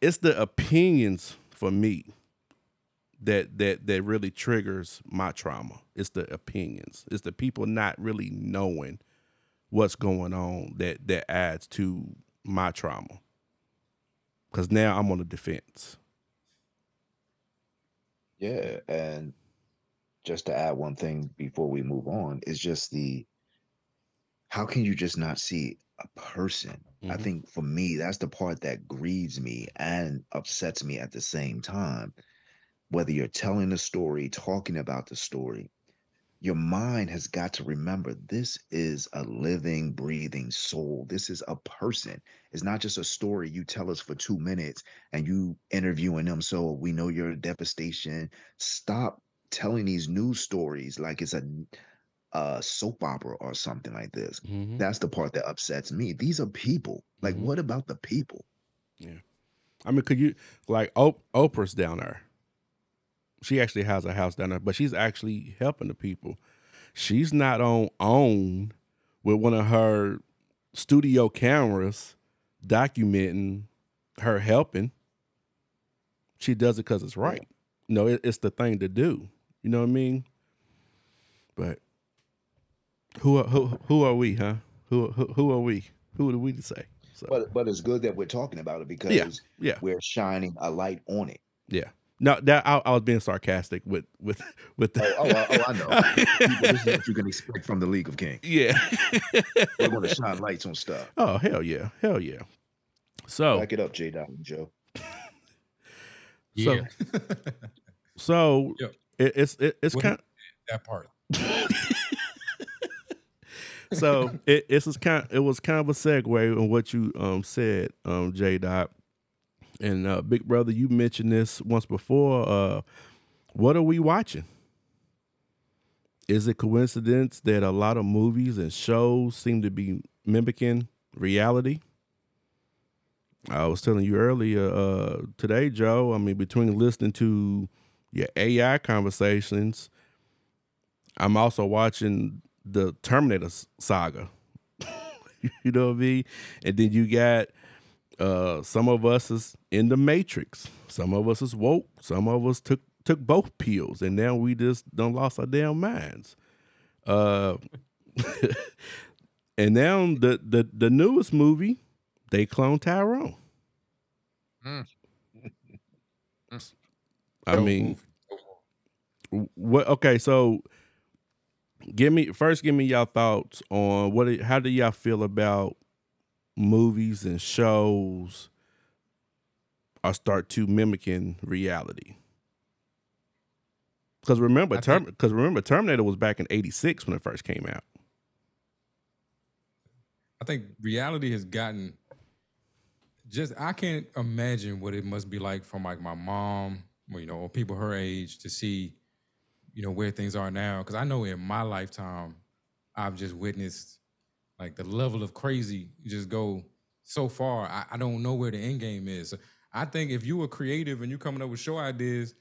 B: it's the opinions for me that that that really triggers my trauma. It's the opinions. It's the people not really knowing what's going on that that adds to my trauma. Cause now I'm on the defense.
E: Yeah, and just to add one thing before we move on is just the how can you just not see a person? Mm-hmm. i think for me that's the part that grieves me and upsets me at the same time. Whether you're telling the story talking about the story your mind has got to remember this is a living breathing soul. This is a person. It's not just a story you tell us for two minutes and you interviewing them so we know your devastation. Stop telling these news stories like it's a a soap opera or something like this.
B: Mhm.
E: That's the part that upsets me. These are people. Like,
B: Mhm.
E: what about the people?
B: Yeah, I mean, could you like Oprah's down there? She actually has a house down there, but she's actually helping the people. She's not on OWN with one of her studio cameras documenting her helping. She does it because it's right. No, it, it's the thing to do. You know what I mean? But who are, who who are we, huh? Who who, who are we? Who are we to say? So
E: But but it's good that we're talking about it because
B: yeah.
E: we're shining a light on it.
B: Yeah. No, that I, I was being sarcastic with with with the.
E: Oh, oh, I- oh, I know. People, this is what you can expect from the League of Kings.
B: yeah.
E: We're going to shine lights on stuff.
B: oh hell yeah, hell yeah. So
E: Back it up, J. Dot and Joe.
D: Yeah.
B: so
C: Yep.
B: It, it's it, it's kind
C: that part.
B: so it it's kind it was kind of a segue on what you um said um J Dot and uh, Big Brother you mentioned this once before uh what are we watching? Is it coincidence that a lot of movies and shows seem to be mimicking reality? I was telling you earlier uh, today, Joe. I mean, between listening to your AI conversations, I'm also watching the Terminator saga. you know what I mean? And then you got uh, some of us is in the Matrix. Some of us is woke. Some of us took took both pills, and now we just done lost our damn minds. Uh, and now the the the newest movie, they clone Tyrone.
D: Mm.
B: I mean. What? Okay, so give me first. Give me y'all thoughts on what? How do y'all feel about movies and shows are start to mimicking reality? Because remember,
C: I
B: because remember, Terminator was back in '86 when it first came out.
C: I think reality has gotten just I can't imagine what it must be like from like my mom, you know, or people her age to see, you know, where things are now. Because I know in my lifetime, I've just witnessed like the level of crazy just go so far. I, I don't know where the end game is. I think if you were creative and you're coming up with show ideas,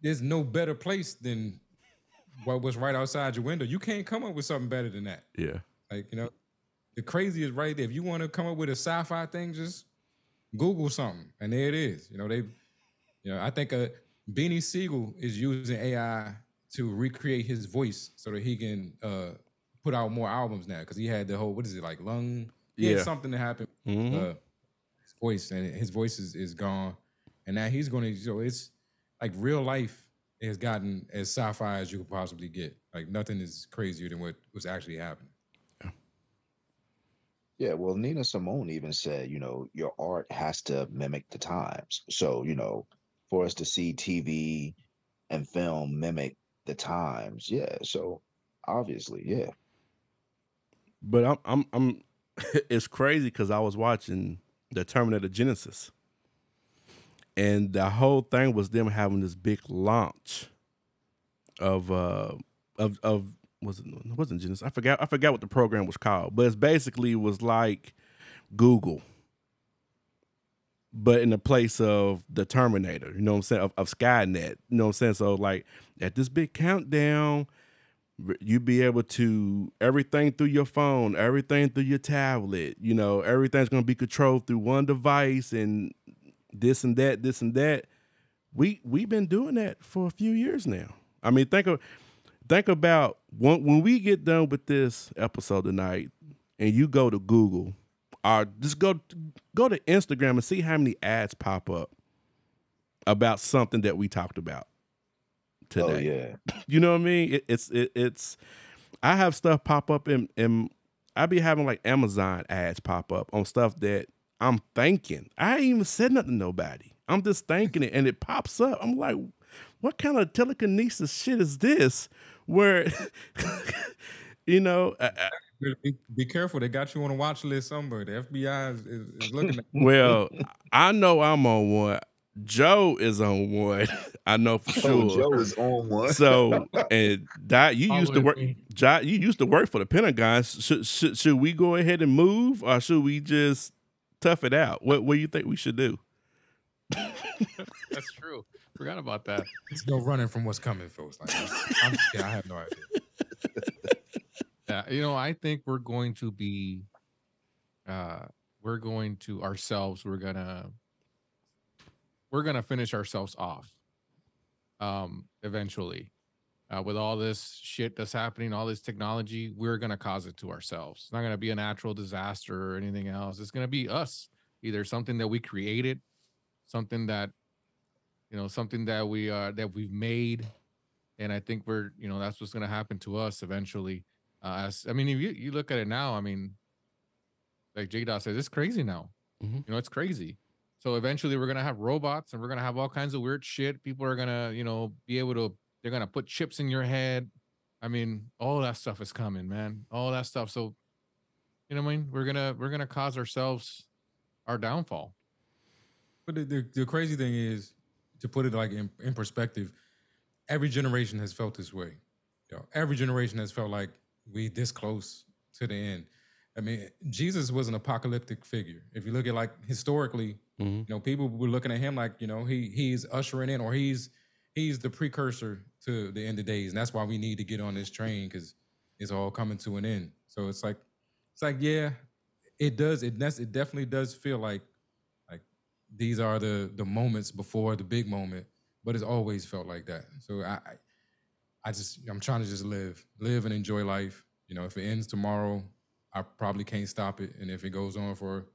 C: there's no better place than what was right outside your window. You can't come up with something better than that.
B: Yeah,
C: Like, you know, the crazy is right there. If you want to come up with a sci-fi thing, just Google something, and there it is. You know, they, you know, I think uh, Beanie Sigel is using AI to recreate his voice so that he can uh, put out more albums now because he had the whole what is it like lung?
B: Yeah.
C: something that happened.
B: Mhm.
C: Uh, his voice and his voice is, is gone, and now he's going to. So it's like real life has gotten as sci-fi as you could possibly get. Like nothing is crazier than what was actually happening.
E: Yeah, well, Nina Simone even said, you know, your art has to mimic the times. So, you know, for us to see TV and film mimic the times, yeah. So obviously, yeah.
B: but I'm I'm I'm. It's crazy because I was watching the Terminator Genisys, and the whole thing was them having this big launch of uh of of was it, it wasn't Genesis I forgot I forgot what the program was called but it's basically was like Google but in the place of the Terminator you know what I'm saying? Of, of Skynet you know what I'm saying? So like at this big countdown r- you be able to everything through your phone everything through your tablet you know everything's to be controlled through one device and this and that this and that. We we've been doing that for a few years now. I mean think of think about when, when we get done with this episode tonight and you go to google or just go go to instagram and see how many ads pop up about something that we talked about oh, today
E: Oh yeah.
B: you know what I mean? It, it's it, it's. I have stuff pop up in in. I be having like Amazon ads pop up on stuff that I'm thinking. I ain't even said nothing to nobody. I'm just thinking it, and it pops up. I'm like, what kind of telekinesis shit is this? Where, you know, I-
C: Be, be careful. They got you on a watch list somewhere. The FBI is, is, is looking at
B: well, I know I'm on one. Joe is on one. I know for oh, sure.
E: Oh, Joe is on one.
B: So and Dot, you used to work.
D: me.
B: Jot, you used to work for the Pentagon. Should, should should we go ahead and move, or should we just tough it out? What what do you think we should do?
D: That's true. Forgot about that.
C: There's no running from what's coming, folks. Like, I'm just kidding. I have no idea.
D: Yeah, you know, I think we're going to be uh we're going to ourselves, we're gonna we're gonna finish ourselves off um eventually. Uh with all this shit that's happening, all this technology, we're gonna cause it to ourselves. It's not gonna be a natural disaster or anything else. It's gonna be us, either something that we created, something that you know, something that we uh that we've made. And I think we're, you know, that's what's gonna happen to us eventually. Uh, I mean, if you, you look at it now, I mean, like J Dot says, it's crazy now.
B: Mhm.
D: You know, it's crazy. So eventually, we're gonna have robots, and we're gonna have all kinds of weird shit. People are gonna, you know, be able to. They're gonna put chips in your head. I mean, all that stuff is coming, man. All that stuff. So, you know, what I mean, we're gonna we're gonna cause ourselves our downfall.
C: But the, the, the crazy thing is, to put it like in, in perspective, every generation has felt this way. You know, every generation has felt like we this close to the end. I mean, Jesus was an apocalyptic figure. If you look at like historically,
B: Mhm.
C: you know, people were looking at him like, you know, he he's ushering in or he's he's the precursor to the end of days. And that's why we need to get on this train because it's all coming to an end. So it's like it's like, yeah, it does. It that's it definitely does feel like like these are the the moments before the big moment, but it's always felt like that. So I I, just I'm trying to just live, live and enjoy life. You know, if it ends tomorrow, I probably can't stop it, and if it goes on for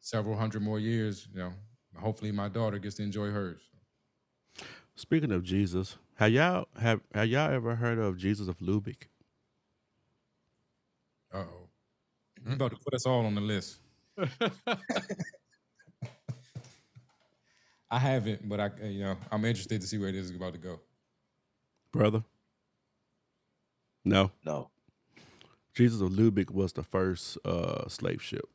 C: several hundred more years, you know, hopefully my daughter gets to enjoy hers.
B: Speaking of Jesus, have y'all have have y'all ever heard of Jesus of Lübeck?
C: Uh oh, you about to put us all on the list. I haven't, but I you know I'm interested to see where this is about to go.
B: Brother? No.
E: no.
B: Jesus of Lübeck was the first uh, slave ship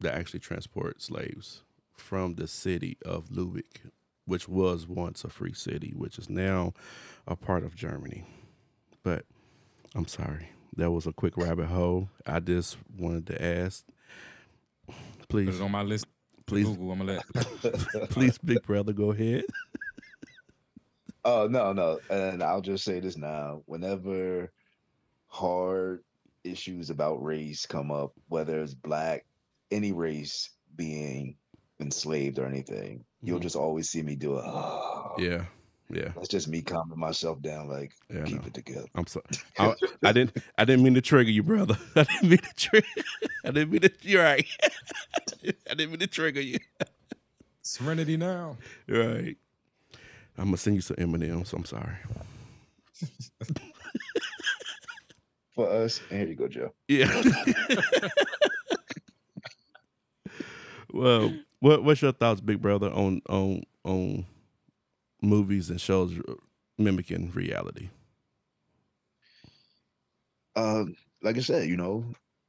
B: that actually transported slaves from the city of Lübeck, which was once a free city, which is now a part of Germany. But I'm sorry, that was a quick rabbit hole. I just wanted to ask.
C: Put
B: Please,
C: it on my list.
B: please,
C: Google. I'm gonna let.
B: please, big brother, go ahead.
E: Oh no, no, and I'll just say this now: whenever hard issues about race come up, whether it's black, any race being enslaved or anything, you'll
B: Mhm.
E: just always see me do a. "Ah."
B: Yeah, yeah,
E: That's just me calming myself down, like
B: yeah. I
E: keep
B: know.
E: it together.
B: I'm sorry. I, I didn't. I didn't mean to trigger you, brother. I didn't mean to trigger. I didn't mean to. You're right. I didn't mean to trigger you.
C: Serenity now.
B: Right. I'm gonna send you some Eminem. So I'm sorry.
E: For us, and here you go, Joe.
B: Yeah. well, what what's your thoughts, big brother, on on on movies and shows mimicking reality?
E: Um, like I said, you know,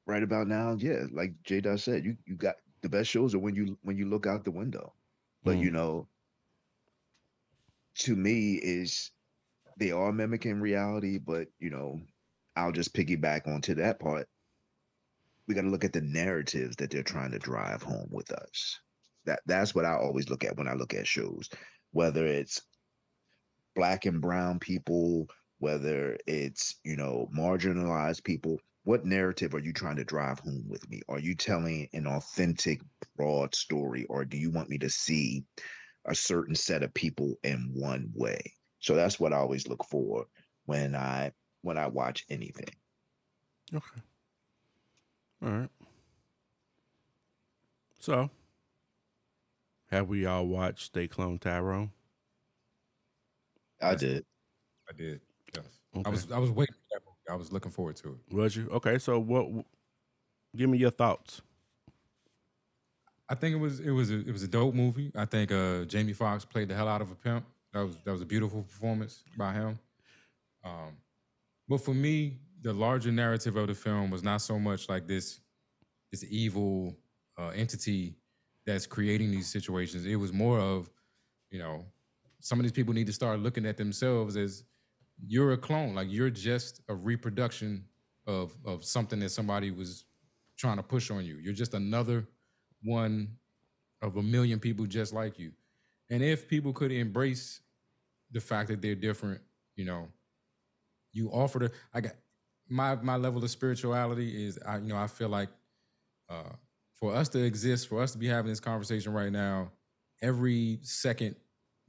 E: right about now, yeah, like J Dot said, you you got the best shows are when you when you look out the window. But
B: Mm.
E: you know, to me is they are mimicking reality, but you know, I'll just piggyback onto that part. We got to look at the narratives that they're trying to drive home with us. That that's what I always look at when I look at shows, whether it's black and brown people, whether it's you know marginalized people. What narrative are you trying to drive home with me? Are you telling an authentic, broad story, or do you want me to see a certain set of people in one way? So that's what I always look for when I when I watch anything.
B: Okay. All right. So, have we all watched They Clone Tyrone?
E: I did.
C: I did. Yes.
B: Okay.
C: I was I was waiting for that movie. I was looking forward to it.
B: Was you okay? So, what? Give me your thoughts.
C: I think it was it was a, it was a dope movie. I think uh, Jamie Foxx played the hell out of a pimp. That was that was a beautiful performance by him. Um, but for me, the larger narrative of the film was not so much like this this evil uh, entity that's creating these situations. It was more of you know, some of these people need to start looking at themselves as you're a clone. Like you're just a reproduction of of something that somebody was trying to push on you. You're just another one of a million people just like you. And if people could embrace the fact that they're different, you know, you offer to I got my my level of spirituality is I you know I feel like uh for us to exist, for us to be having this conversation right now, every second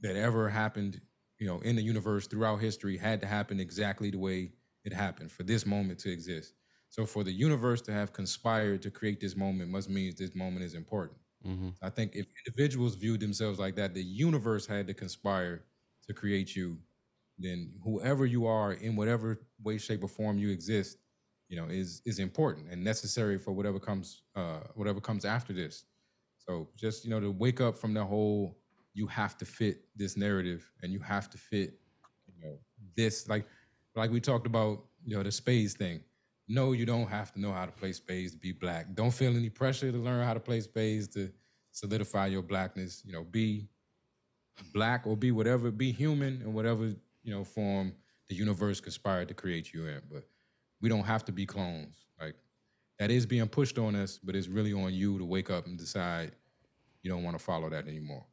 C: that ever happened, you know, in the universe throughout history had to happen exactly the way it happened for this moment to exist. So for the universe to have conspired to create this moment must mean this moment is important.
B: Mm-hmm.
C: I think if individuals viewed themselves like that, the universe had to conspire to create you, then whoever you are in whatever way, shape, or form you exist, you know, is is important and necessary for whatever comes uh whatever comes after this. So just, you know, to wake up from the whole you have to fit this narrative and you have to fit, you know, this like like we talked about, you know, the space thing. No, you don't have to know how to play spades to be black. Don't feel any pressure to learn how to play spades to solidify your blackness. You know, be black or be whatever, be human in whatever, you know, form the universe conspired to create you in. But we don't have to be clones. Like that is being pushed on us, but it's really on you to wake up and decide you don't want to follow that anymore.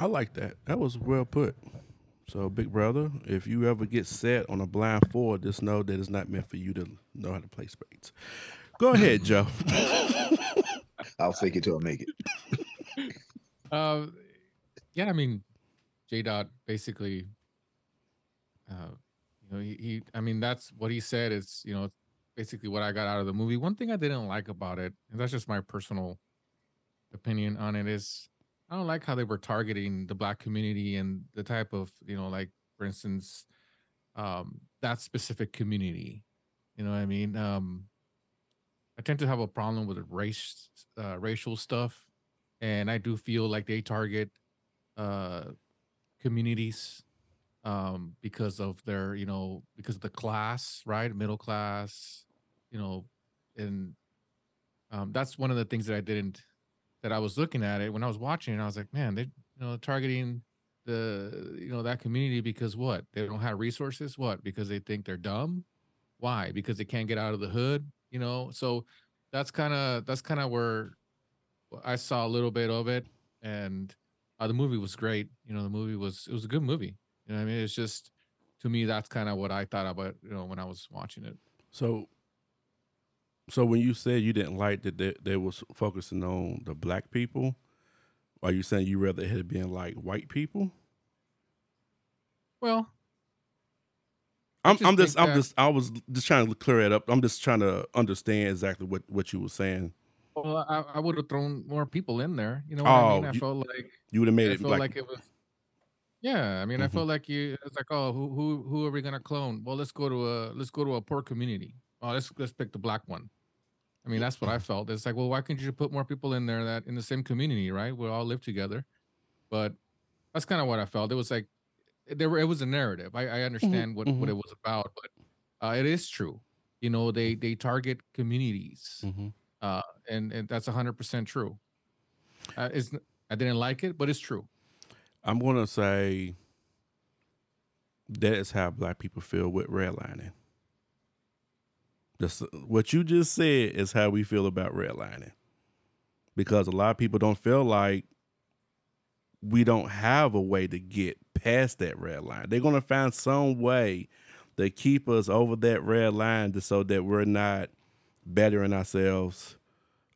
B: I like that. That was well put. So, big brother, if you ever get set on a blindfold, just know that it's not meant for you to know how to play spades. Go ahead, Joe.
E: I'll fake it till I make it.
D: Uh, yeah, I mean, J Dot basically, uh, you know, he, he, I mean, that's what he said is, you know, basically what I got out of the movie. One thing I didn't like about it, and that's just my personal opinion on it, is I don't like how they were targeting the black community and the type of, you know, like for instance, um, that specific community. You know what I mean? Um, I tend to have a problem with race, uh, racial stuff, and I do feel like they target uh, communities um, because of their, you know, because of the class, right, middle class, you know, and um, that's one of the things that I didn't that I was looking at it when I was watching it. I was like, man, they, you know, targeting the, you know, that community because what? They don't have resources. What? Because they think they're dumb. Why? Because they can't get out of the hood. You know, so that's kind of that's kind of where I saw a little bit of it, and uh, the movie was great. You know, the movie was it was a good movie. You know, I mean, it's just to me that's kind of what I thought about. You know, when I was watching it.
B: So, so when you said you didn't like that they, they was focusing on the black people, are you saying you rather it had been like white people?
D: Well,
B: I'm,
D: just
B: I'm just, I'm just, I was just trying to clear it up. I'm just trying to understand exactly what what you were saying.
D: well, I, I would have thrown more people in there. You know what I mean?
B: Oh,
D: I
B: you-
D: felt like
B: You would have made
D: I
B: it
D: felt
B: like,
D: like, it was. Yeah, I mean, I
B: Mhm.
D: felt like you. It's like, oh, who who who are we gonna clone? Well, let's go to a let's go to a poor community. Oh, let's let's pick the black one. I mean, that's what I felt. It's like, well, why couldn't you put more people in there that in the same community, right? We all live together. But that's kind of what I felt. It was like there were it was a narrative. I, I understand what what
B: mhm.
D: it was about, but uh, it is true. You know, they they target communities,
B: Mhm.
D: uh, and and that's hundred percent true. Uh, it's n- I didn't like it, but it's true.
B: I'm gonna say that is how black people feel with redlining. What you just said is how we feel about redlining, because a lot of people don't feel like we don't have a way to get past that red line. They're gonna find some way to keep us over that red line, just so that we're not bettering ourselves,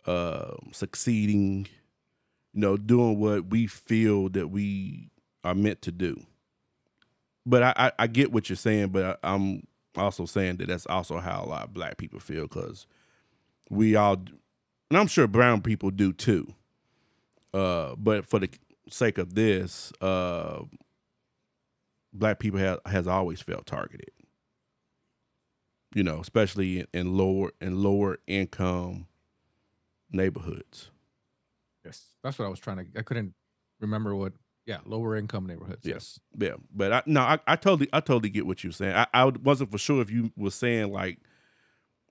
B: uh, succeeding, you know, doing what we feel that we are meant to do. But I, I, I get what you're saying, but I, I'm also saying that that's also how a lot of black people feel because we all, and I'm sure brown people do too. Uh, but for the sake of this, uh, black people have has always felt targeted. You know, especially in, in lower in lower income neighborhoods.
D: Yes, that's what I was trying to. I couldn't remember what. Yeah, lower income neighborhoods.
B: Yeah.
D: Yes.
B: Yeah, but I no, I, I totally I totally get what you're saying. I, I wasn't for sure if you were saying like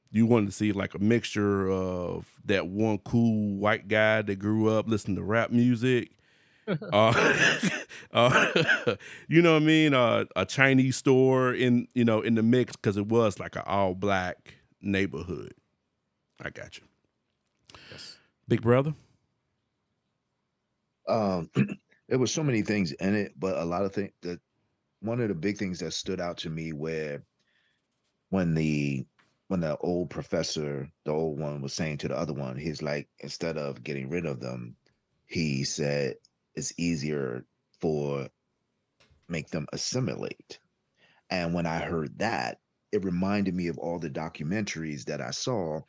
B: you wanted to see like a mixture of that one cool white guy that grew up listening to rap music uh, uh, you know what I mean? Uh, a Chinese store in you know in the mix because it was like an all black neighborhood. I got you.
D: Yes.
B: Big brother.
E: Um, there was so many things in it, but a lot of things that one of the big things that stood out to me where when the when the old professor, the old one, was saying to the other one, he's like, instead of getting rid of them, he said it's easier for make them assimilate. And when I heard that, it reminded me of all the documentaries that I saw,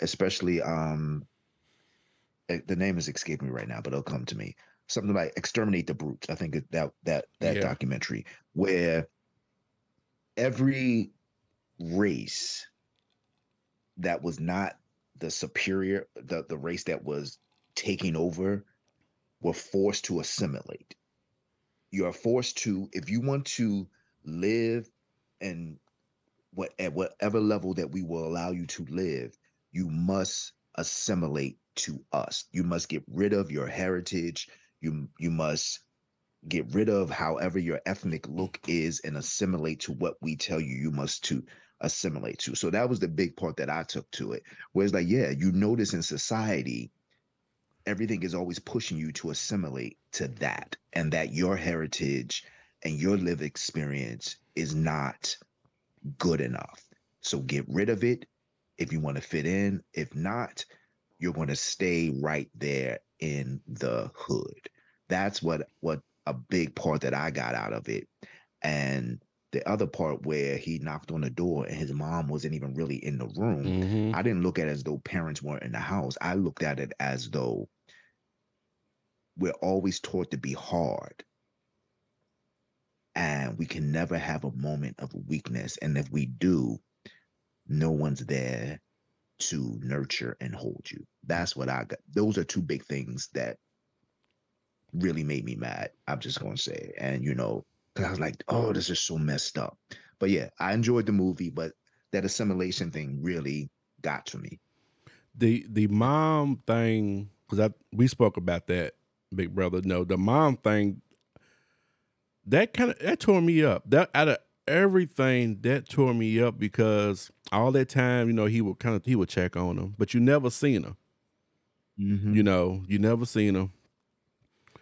E: especially um eh, the name is escaping me right now, but it'll come to me. Something like Exterminate the Brutes. I think that that that
B: Yeah.
E: documentary where every race that was not the superior, the, the race that was taking over, were forced to assimilate. You are forced to, if you want to live and what at whatever level that we will allow you to live, you must assimilate to us. You must get rid of your heritage. You you must get rid of however your ethnic look is and assimilate to what we tell you you must to assimilate to. So that was the big part that I took to it. Whereas like, yeah, you notice in society, everything is always pushing you to assimilate to that and that your heritage and your live experience is not good enough. So get rid of it if you want to fit in. If not, you're going to stay right there in the hood. That's what what a big part that I got out of it. And the other part where he knocked on the door and his mom wasn't even really in the room.
B: Mhm.
E: I didn't look at it as though parents weren't in the house. I looked at it as though we're always taught to be hard. And we can never have a moment of weakness. And if we do, no one's there to nurture and hold you. That's what I got. Those are two big things that really made me mad. I'm just to say. And, you know, because I was like, oh, this is so messed up. But yeah, I enjoyed the movie, but that assimilation thing really got to me.
B: the the mom thing because I we spoke about that, big brother. No, the mom thing that kind of that tore me up. That out of everything that tore me up because all that time, you know, he would kind of he would check on them, but you never seen her.
E: Mm-hmm.
B: You know, you never seen her.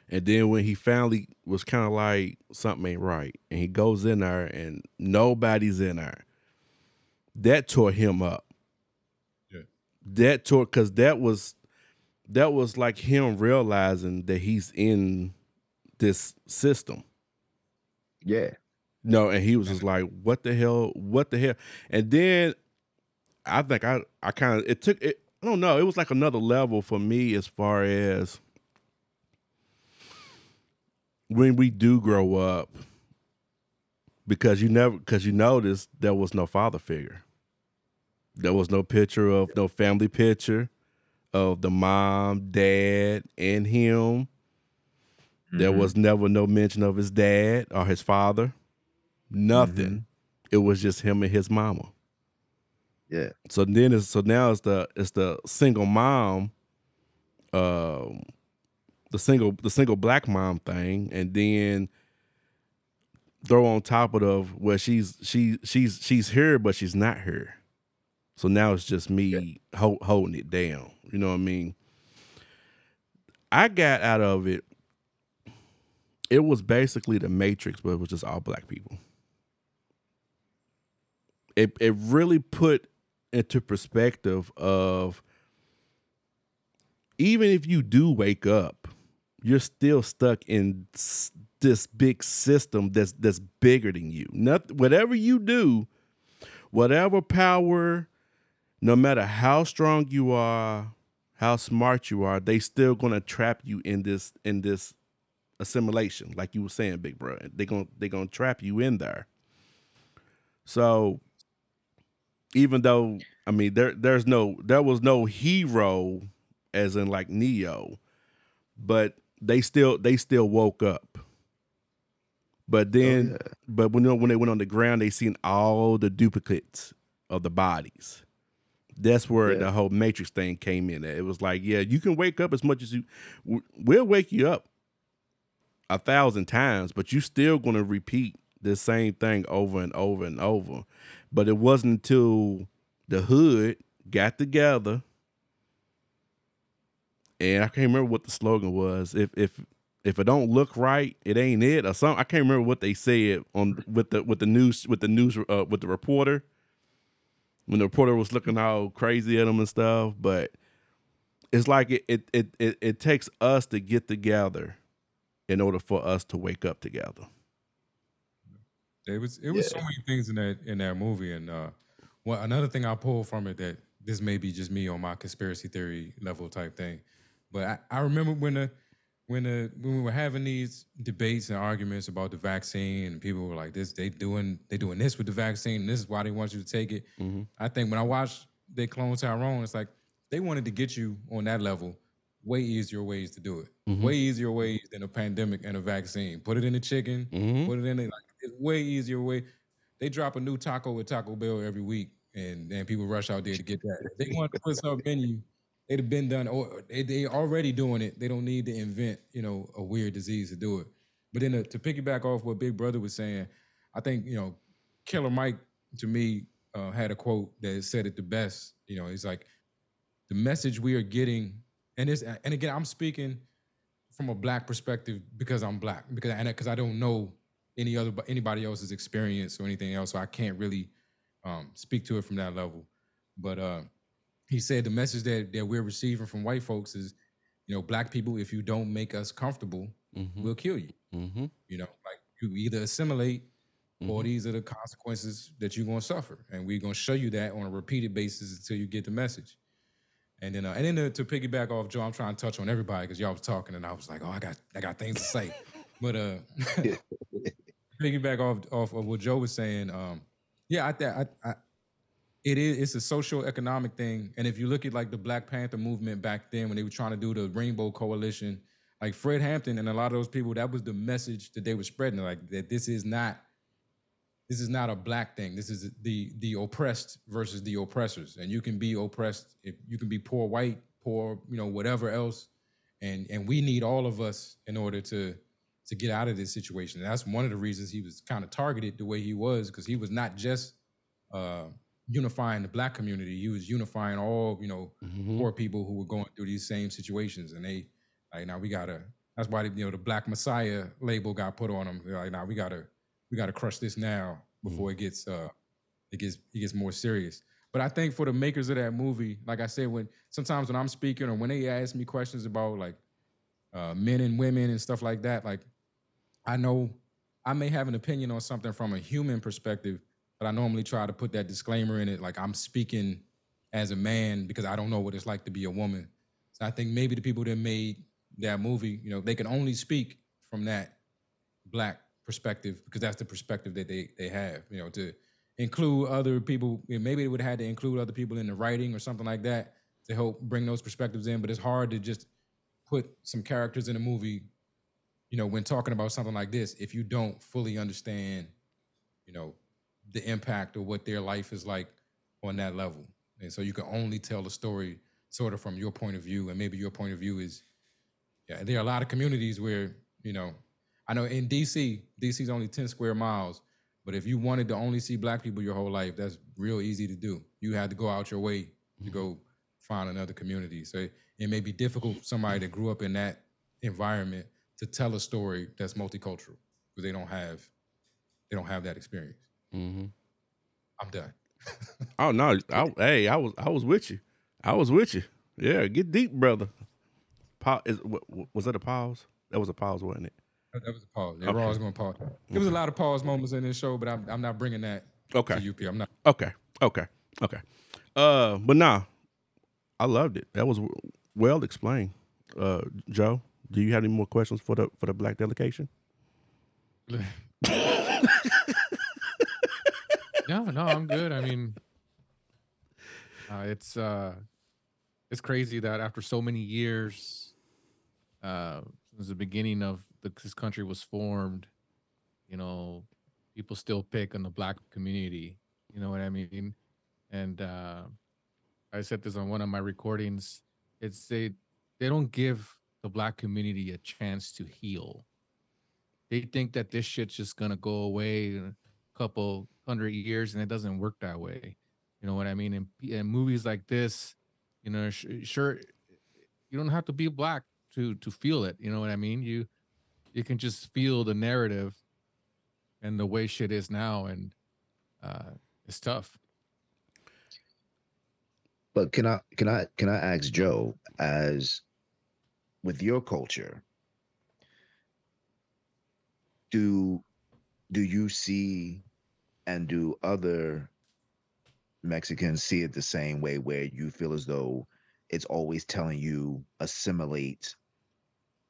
B: And then when he finally was kind of like something ain't right, and he goes in there and nobody's in there, that tore him up.
C: Yeah.
B: That tore because that was that was like him realizing that he's in this system.
E: Yeah.
B: No, and he was just like, "What the hell? What the hell?" And then I think I I kind of it took it. I don't know. It was like another level for me as far as when we do grow up, because you never because you noticed there was no father figure. There was no picture of no family picture of the mom, dad, and him. There
E: Mhm.
B: was never no mention of his dad or his father. Nothing. It was just him and his mama.
E: Yeah.
B: So then it's so now it's the it's the single mom, um, the single the single black mom thing, and then throw on top of the where she's she she's she's here but she's not here. So now it's just me ho- holding it down. You know what I mean? I got out of it. It was basically the Matrix, but it was just all black people. It it really put into perspective of even if you do wake up, you're still stuck in this big system that's that's bigger than you. Not whatever you do, whatever power, no matter how strong you are, how smart you are, they still gonna trap you in this in this assimilation, like you were saying, big bro. They gonna they gonna trap you in there. So even though I mean there there's no there was no hero as in like Neo, but they still they still woke up. But oh, then
E: Oh, yeah.
B: but when they- when they went on the ground, they seen all the duplicates of the bodies. That's where
E: Yeah.
B: the whole Matrix thing came in. It was like, yeah, you can wake up as much as you. We'll wake you up, a thousand times, but you're still gonna repeat the same thing over and over and over. But it wasn't until the hood got together, and I can't remember what the slogan was. If if if it don't look right, it ain't it or something. I can't remember what they said on with the with the news with the news uh, with the reporter when the reporter was looking all crazy at him and stuff. But it's like it it it it, it takes us to get together in order for us to wake up together.
C: It was it was so many things in that in that movie, and uh, well, another thing I pulled from it that this may be just me on my conspiracy theory level type thing, but I, I remember when the when the when we were having these debates and arguments about the vaccine, and people were like, "This they doing they doing this with the vaccine, and this is why they want you to take it." Mm-hmm. I think when I watched they clone Tyrone, it's like they wanted to get you on that level. Way easier ways to do it. Mm-hmm. Way easier ways than a pandemic and a vaccine. Put it in the chicken. Mm-hmm. Put it in it. Like it's way easier way. They drop a new taco at Taco Bell every week, and then people rush out there to get that. If they want to put some menu, they'd have been done. Or they they already doing it. They don't need to invent you know a weird disease to do it. But then uh, to piggyback off what Big Brother was saying, I think you know Killer Mike to me uh, had a quote that said it the best. You know, he's like the message we are getting, and this, and again, I'm speaking from a black perspective because I'm black because and because I don't know any other anybody else's experience or anything else, so I can't really um, speak to it from that level. But uh, he said the message that that we're receiving from white folks is, you know, black people, if you don't make us comfortable, we'll kill you.
B: Mm-hmm.
C: You know, like you either assimilate or these are the consequences that you're gonna suffer, and we're gonna show you that on a repeated basis until you get the message. And then, uh, and then to, to piggyback off Joe, I'm trying to touch on everybody because y'all was talking, and I was like, oh, I got, I got things to say. but uh, piggyback off off of what Joe was saying, um, yeah, I, I, I, it is, it's a social economic thing, and if you look at like the Black Panther movement back then when they were trying to do the Rainbow Coalition, like Fred Hampton and a lot of those people, that was the message that they were spreading, like that this is not this is not a black thing. This is the the oppressed versus the oppressors. And you can be oppressed if you can be poor white, poor, you know, whatever else. And and we need all of us in order to to get out of this situation. And that's one of the reasons he was kind of targeted the way he was, because he was not just uh unifying the black community, he was unifying all, you know, poor people who were going through these same situations. And they like now we gotta that's why you know the black messiah label got put on him. They're like now we gotta we got to crush this now before it gets uh it gets it gets more serious. But I think for the makers of that movie, like I said, when sometimes when I'm speaking or when they ask me questions about like uh, men and women and stuff like that, like I know I may have an opinion on something from a human perspective, but I normally try to put that disclaimer in it, like I'm speaking as a man because I don't know what it's like to be a woman. So I think maybe the people that made that movie, you know, they can only speak from that black perspective because that's the perspective that they they have. You know, to include other people, you know, maybe they would have had to include other people in the writing or something like that to help bring those perspectives in. But it's hard to just put some characters in a movie, you know, when talking about something like this, if you don't fully understand, you know, the impact of what their life is like on that level. And so you can only tell the story sort of from your point of view, and maybe your point of view is, yeah, there are a lot of communities where, you know, I know in DC, DC's only 10 square miles, but if you wanted to only see black people your whole life, that's real easy to do. You had to go out your way to go mm-hmm. find another community. So it, it may be difficult for somebody that grew up in that environment to tell a story that's multicultural because they don't have they don't have that experience.
B: Mm-hmm.
C: I'm done.
B: Oh no! I, hey, I was I was with you. I was with you. Yeah, get deep, brother. Pa- is, wa- wa- was that a pause? That was a pause, wasn't it?
C: That that was a pause. Yeah, we're always going to pause. There was a lot of pause moments in this show, but I'm, I'm not bringing that
B: Okay.
C: to UP. I'm not.
B: Okay. Okay. Okay. Uh, but nah, I loved it. That was w- well explained. Uh, Joe, do you have any more questions for the for the black delegation?
D: No, no, I'm good. I mean, uh, it's uh, it's crazy that after so many years, uh, since the beginning of the, this country was formed, you know, people still pick on the black community. You know what I mean? And uh, I said this on one of my recordings. It's they they don't give the black community a chance to heal. they think that this shit's just gonna go away in a couple hundred years, and it doesn't work that way. You know what I mean? And, and movies like this, you know, sh- sure, you don't have to be black to to feel it. You know what I mean? You you can just feel the narrative and the way shit is now, and uh, it's tough.
E: But can I can I can I ask Joe as with your culture do do you see and do other Mexicans see it the same way where you feel as though it's always telling you assimilate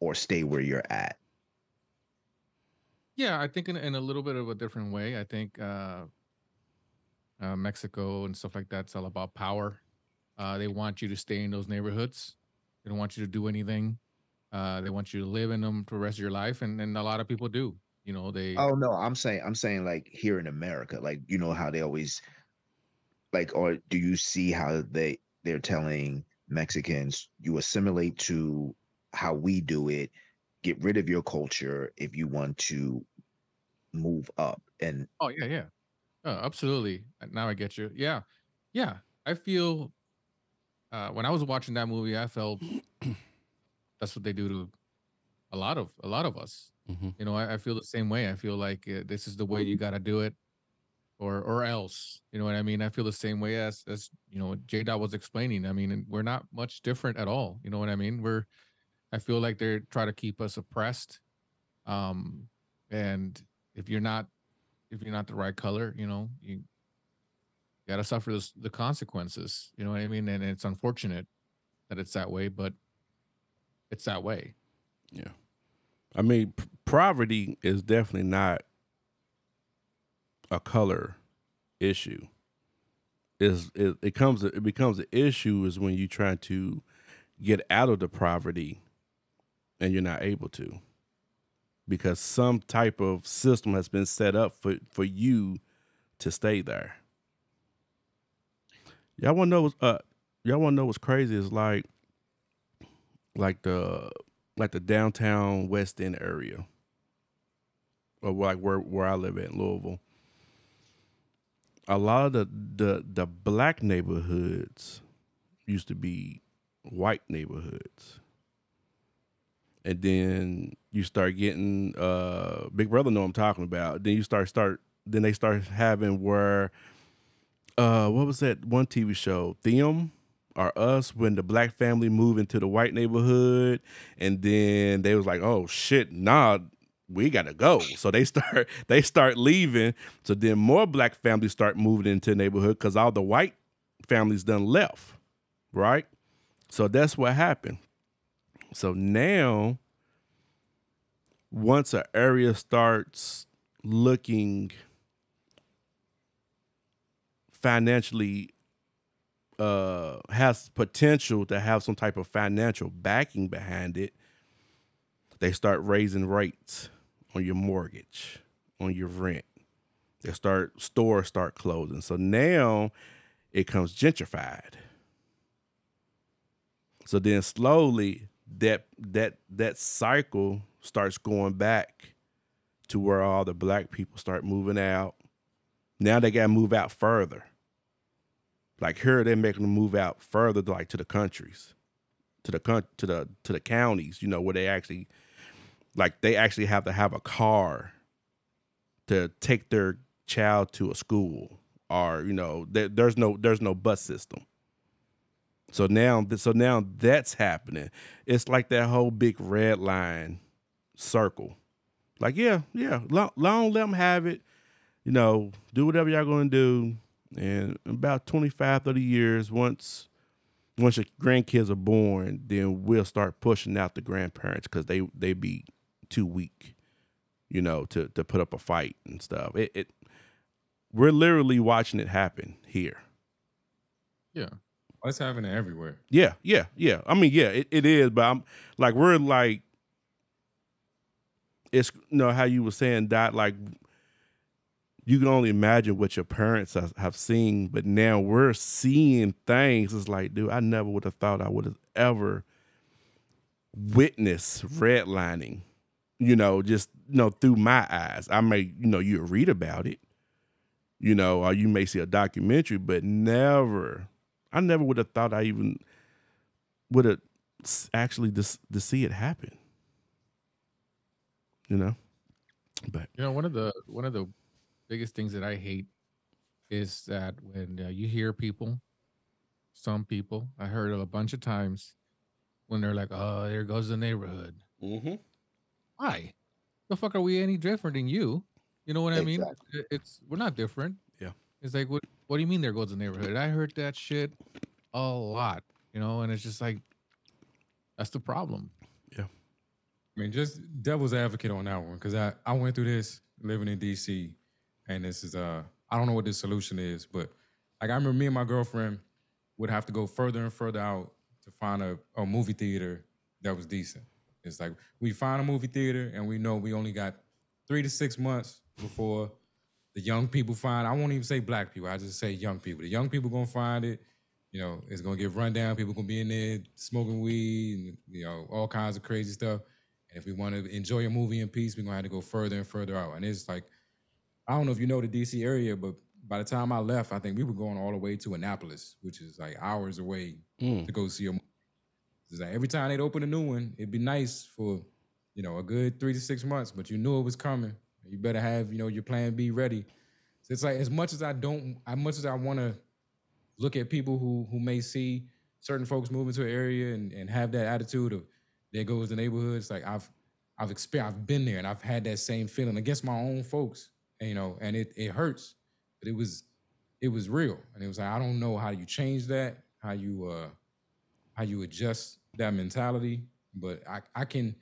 E: or stay where you're at?
D: Yeah, I think in, in a little bit of a different way. I think uh, uh, Mexico and stuff like that's all about power. Uh, they want you to stay in those neighborhoods. They don't want you to do anything. Uh, they want you to live in them for the rest of your life, and, and a lot of people do. You know, they.
E: Oh no, I'm saying I'm saying like here in America, like you know how they always like, or do you see how they they're telling Mexicans you assimilate to how we do it, get rid of your culture if you want to move up and
D: Oh yeah, yeah. Oh, absolutely. Uh, Now I get you. Yeah, yeah. I feel uh, when I was watching that movie, I felt that's what they do to a lot of a lot of us.
B: Mhm.
D: You know, I, I feel the same way. I feel like uh, this is the way you got to do it, or or else. You know what I mean? I feel the same way as as you know J Dot was explaining. I mean, we're not much different at all. You know what I mean? We're I feel like they're trying to keep us oppressed. Um, and if you're not if you're not the right color, you know, you got to suffer this, the consequences. You know what I mean? And it's unfortunate that it's that way, but it's that way.
B: Yeah. I mean, p- poverty is definitely not a color issue. Is it, it comes it becomes an issue is when you try to get out of the poverty and you're not able to because some type of system has been set up for for you to stay there. Y'all want to know what's uh y'all want to know what's crazy is like like the like the downtown West End area, or like where where I live at Louisville. A lot of the the the black neighborhoods used to be white neighborhoods, and then you start getting uh Big Brother know I'm talking about. Then you start start then they start having where uh what was that one TV show Them or us when the black family moved into the white neighborhood and then they was like oh shit nah we gotta go. So they start they start leaving. So then more black families start moving into the neighborhood because all the white families done left right? So that's what happened. So now once an area starts looking financially uh has potential to have some type of financial backing behind it they start raising rates on your mortgage on your rent. They start stores start closing. So now it comes gentrified. So then slowly that that that cycle starts going back to where all the black people start moving out. Now they gotta move out further like here they're making them move out further like to the countries to the coun- to the to the counties you know where they actually like they actually have to have a car to take their child to a school or you know there, there's no there's no bus system. So now so now that's happening. It's like that whole big red line circle. Like yeah yeah long, long let them have it you know do whatever y'all gonna do and about 25 30 years once once your grandkids are born then we'll start pushing out the grandparents because they they be too weak you know to to put up a fight and stuff it, it we're literally watching it happen here
D: Yeah.
C: It's happening everywhere?
B: yeah yeah yeah i mean yeah it, it is but i'm like we're like it's you know how you were saying that like you can only imagine what your parents have, seen but now we're seeing things it's like dude i never would have thought i would have ever witnessed redlining You know, just you know through my eyes. I may you know you read about it, you know, or you may see a documentary, but never. I never would have thought I even would have actually to, to see it happen. You know, but
D: You know, one of the one of the biggest things that I hate is that when uh, you hear people, some people, I heard it a bunch of times when they're like, "Oh, there goes the neighborhood."
B: mm-hmm.
D: Why? The fuck are we any different than you? You know what I mean? It's we're not different.
B: Yeah.
D: It's like what what do you mean there goes the neighborhood? I heard that shit a lot, you know, and it's just like that's the problem. Yeah.
C: I mean, just devil's advocate on that one because I, I went through this living in DC, and this is uh I don't know what the solution is, but like I remember me and my girlfriend would have to go further and further out to find a, a movie theater that was decent. It's like we find a movie theater and we know we only got three to six months before the young people find. I won't even say black people. I just say young people. The young people gonna find it. You know, it's gonna get run down. People gonna be in there smoking weed and you know all kinds of crazy stuff. And if we want to enjoy a movie in peace, we're gonna have to go further and further out. And it's like, I don't know if you know the DC area, but by the time I left, I think we were going all the way to Annapolis, which is like hours away
B: Mm.
C: to go see a movie. It's like every time they'd open a new one, it'd be nice for, you know, a good three to six months, but you knew it was coming. You better have, you know, your plan B ready. So it's like as much as I don't, as much as I want to look at people who who may see certain folks move into an area and, and have that attitude of there goes the neighborhood. It's like I've I've experienced, I've been there and I've had that same feeling against my own folks, you know, and it it hurts, but it was it was real, and it was like I don't know how you change that, how you uh how you adjust that mentality, but I I can.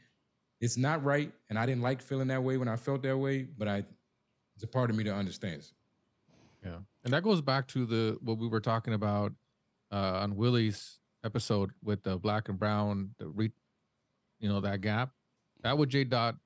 C: It's not right, and I didn't like feeling that way when I felt that way, but I it's a part of me that understands.
D: Yeah. And that goes back to the what we were talking about uh on Willie's episode with the black and brown, the re you know, that gap. That what J Dot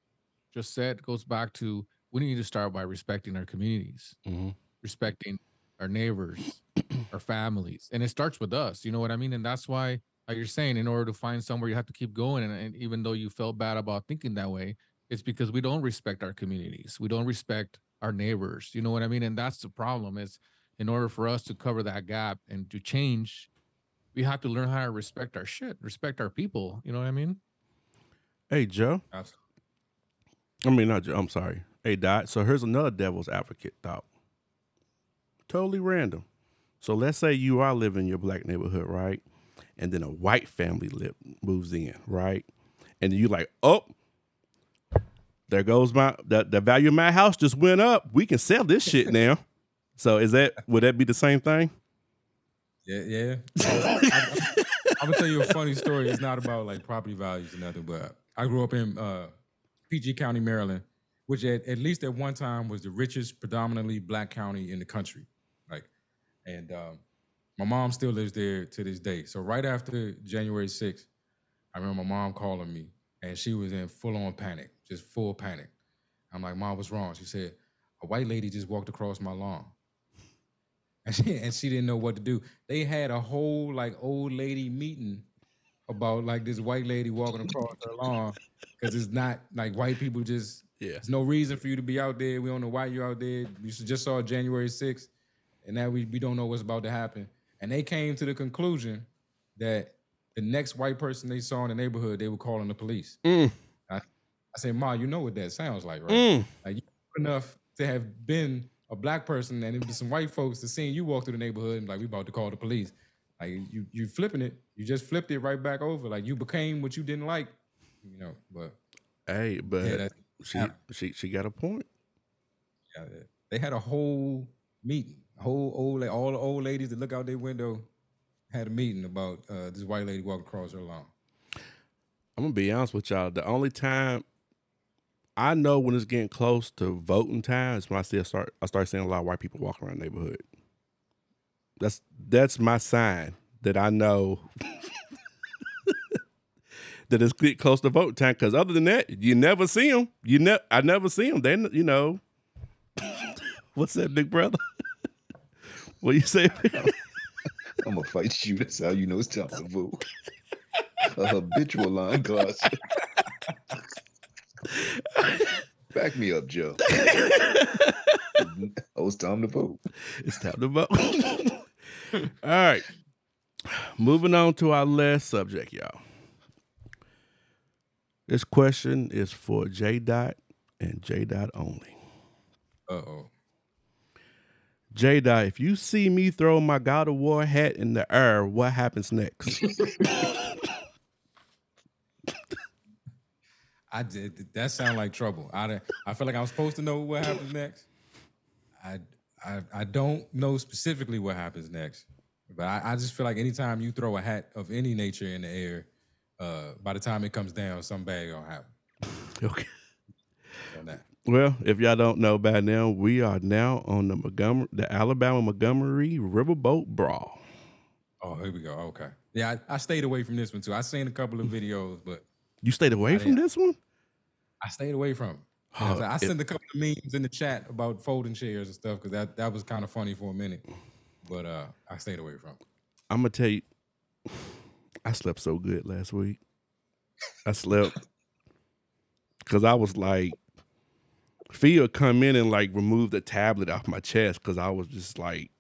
D: just said goes back to we need to start by respecting our communities,
B: Mm-hmm.
D: respecting our neighbors, our families. And it starts with us. You know what I mean? And that's why like you're saying, in order to find somewhere you have to keep going. And, and even though you felt bad about thinking that way, it's because we don't respect our communities. We don't respect our neighbors. You know what I mean? And that's the problem is in order for us to cover that gap and to change, we have to learn how to respect our shit, respect our people. You know what I mean?
B: Hey Joe.
C: Absolutely.
B: I mean not Joe. I'm sorry. Hey Dot. So here's another devil's advocate thought. Totally random. So let's say you are living in your black neighborhood, right? And then a white family live, moves in, right? And you're like, oh, there goes my the, the value of my house just went up. We can sell this shit now. So is that would that be the same thing?
C: Yeah, yeah. I, am gonna tell you a funny story. It's not about like property values or nothing, but I grew up in uh, PG County, Maryland, which at, at least at one time was the richest, predominantly black county in the country. Like, and um, my mom still lives there to this day. So right after January 6th, I remember my mom calling me, and she was in full on panic, just full panic. I'm like, Mom, what's wrong? She said, a white lady just walked across my lawn and she, and she didn't know what to do. They had a whole like old lady meeting about like this white lady walking across her lawn because it's not like white people just.
B: Yeah.
C: There's no reason for you to be out there. We don't know why you're out there. We just saw January 6th, and now we, we don't know what's about to happen. And they came to the conclusion that the next white person they saw in the neighborhood, they were calling the police.
B: Mm,
C: I, I said, Ma, you know what that sounds like, right?
B: mm.
C: Like you enough to have been a black person and it was some white folks to seeing you walk through the neighborhood and like we about to call the police. Like you you flipping it. You just flipped it right back over. Like you became what you didn't like. You know, but
B: Hey, but
C: yeah,
B: she she she got a point.
C: yeah, they had a whole meeting. Whole old all the old ladies that look out their window had a meeting about uh, this white lady walking across her lawn.
B: I'm gonna be honest with y'all. The only time I know when it's getting close to voting time is when I see I start I start seeing a lot of white people walking around the neighborhood. That's that's my sign that I know that it's get close to vote time. Because other than that, you never see them. You never, I never see them. Then you know, what's that, big brother? what you say?
E: I'm gonna fight you. That's how you know it's time to vote. A habitual line class. Back me up, Joe. oh, it's time to vote.
B: It's time to vote. All right. Moving on to our last subject, y'all. This question is for J Dot and J Dot only.
C: Uh oh.
B: J Dot, if you see me throw my God of War hat in the air, what happens next?
C: I did. That sound like trouble. I I feel like I was supposed to know what happens next. I I I don't know specifically what happens next, but I, I just feel like anytime you throw a hat of any nature in the air, uh, by the time it comes down, some bad gonna happen.
B: okay. Well, if y'all don't know by now, we are now on the Montgomery, the Alabama Montgomery Riverboat Brawl.
C: Oh, here we go. Okay. Yeah, I, I stayed away from this one too. I seen a couple of videos, but
B: You stayed away
C: I
B: from
C: didn't-
B: this one?
C: I stayed away from. It.
B: Oh,
C: I
B: it-
C: sent a couple of memes in the chat about folding chairs and stuff because that, that was kind of funny for a minute, but uh, I stayed away from. it.
B: I'm gonna tell you, I slept so good last week. I slept because I was like, Phil come in and like remove the tablet off my chest because I was just like,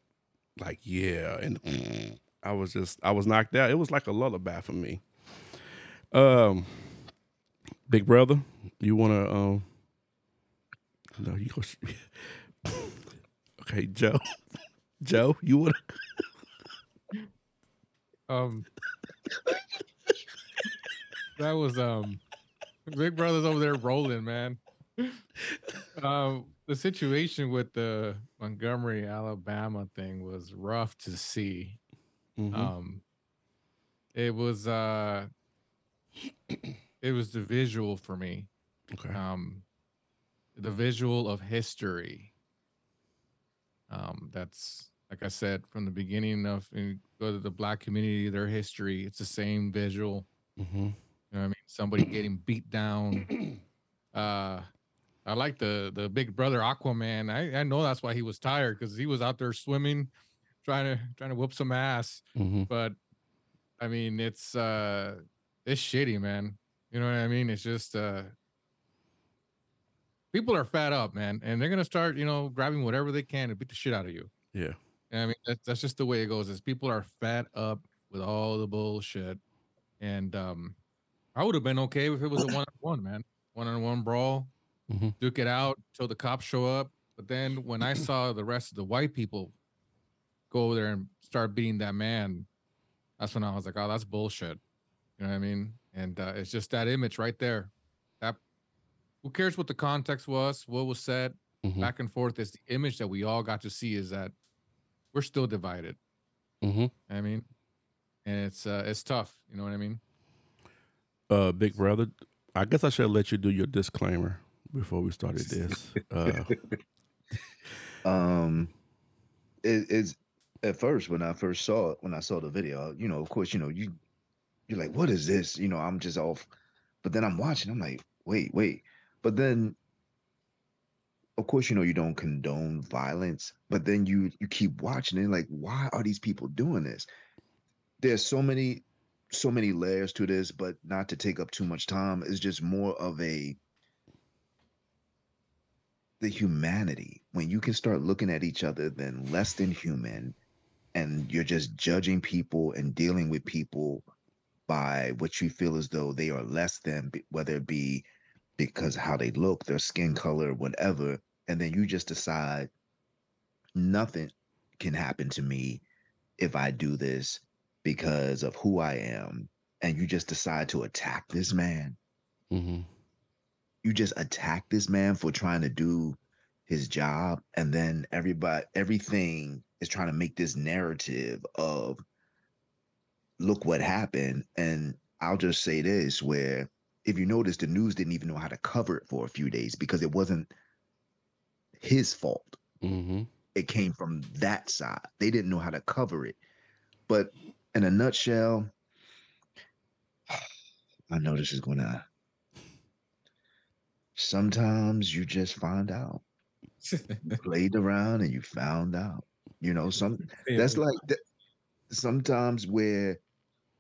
B: like yeah, and I was just I was knocked out. It was like a lullaby for me. Um, big brother, you wanna um, no, you go. okay, Joe, Joe, you wanna.
D: Um, that was um, Big Brother's over there rolling, man. Um, the situation with the Montgomery, Alabama thing was rough to see.
B: Mhm.
D: Um, it was uh, it was the visual for me.
B: okay.
D: um the visual of history um that's like i said from the beginning of go to the black community their history it's the same visual
B: Mm-hmm.
D: you know what i mean somebody getting beat down uh i like the the big brother aquaman i i know that's why he was tired because he was out there swimming trying to trying to whoop some ass
B: Mm-hmm.
D: but I mean, it's uh, it's shitty, man. You know what I mean? It's just uh, people are fed up, man, and they're gonna start, you know, grabbing whatever they can to beat the shit out of you.
B: Yeah.
D: I mean, that's that's just the way it goes. Is people are fed up with all the bullshit, and um, I would have been okay if it was a one on one, man, one on one brawl,
B: Mhm.
D: duke it out till the cops show up. But then when I saw the rest of the white people go over there and start beating that man, that's when I was like, oh, that's bullshit. You know what I mean? And uh, it's just that image right there. That who cares what the context was, what was said,
B: Mhm.
D: back and forth. Is the image that we all got to see is that we're still divided.
B: Mm-hmm.
D: I mean, and it's uh, it's tough. You know what I mean?
B: Uh, big brother, I guess I should let you do your disclaimer before we started this. Uh,
E: um it, it's at first when i first saw it when i saw the video you know of course you know you you're like what is this you know i'm just off but then i'm watching i'm like wait wait but then of course you know you don't condone violence but then you you keep watching it like why are these people doing this? There's so many so many layers to this but not to take up too much time it's just more of a the humanity. When you can start looking at each other than less than human and you're just judging people and dealing with people by what you feel as though they are less than whether it be because how they look their skin color whatever and then you just decide nothing can happen to me if i do this because of who i am and you just decide to attack this man
B: mm-hmm.
E: you just attack this man for trying to do his job and then everybody everything is trying to make this narrative of look what happened and i'll just say this where if you notice the news didn't even know how to cover it for a few days because it wasn't his fault.
B: Mm-hmm.
E: it came from that side. They didn't know how to cover it. But in a nutshell i know this is gonna sometimes you just find out. Played around and you found out. You know some that's like th- sometimes where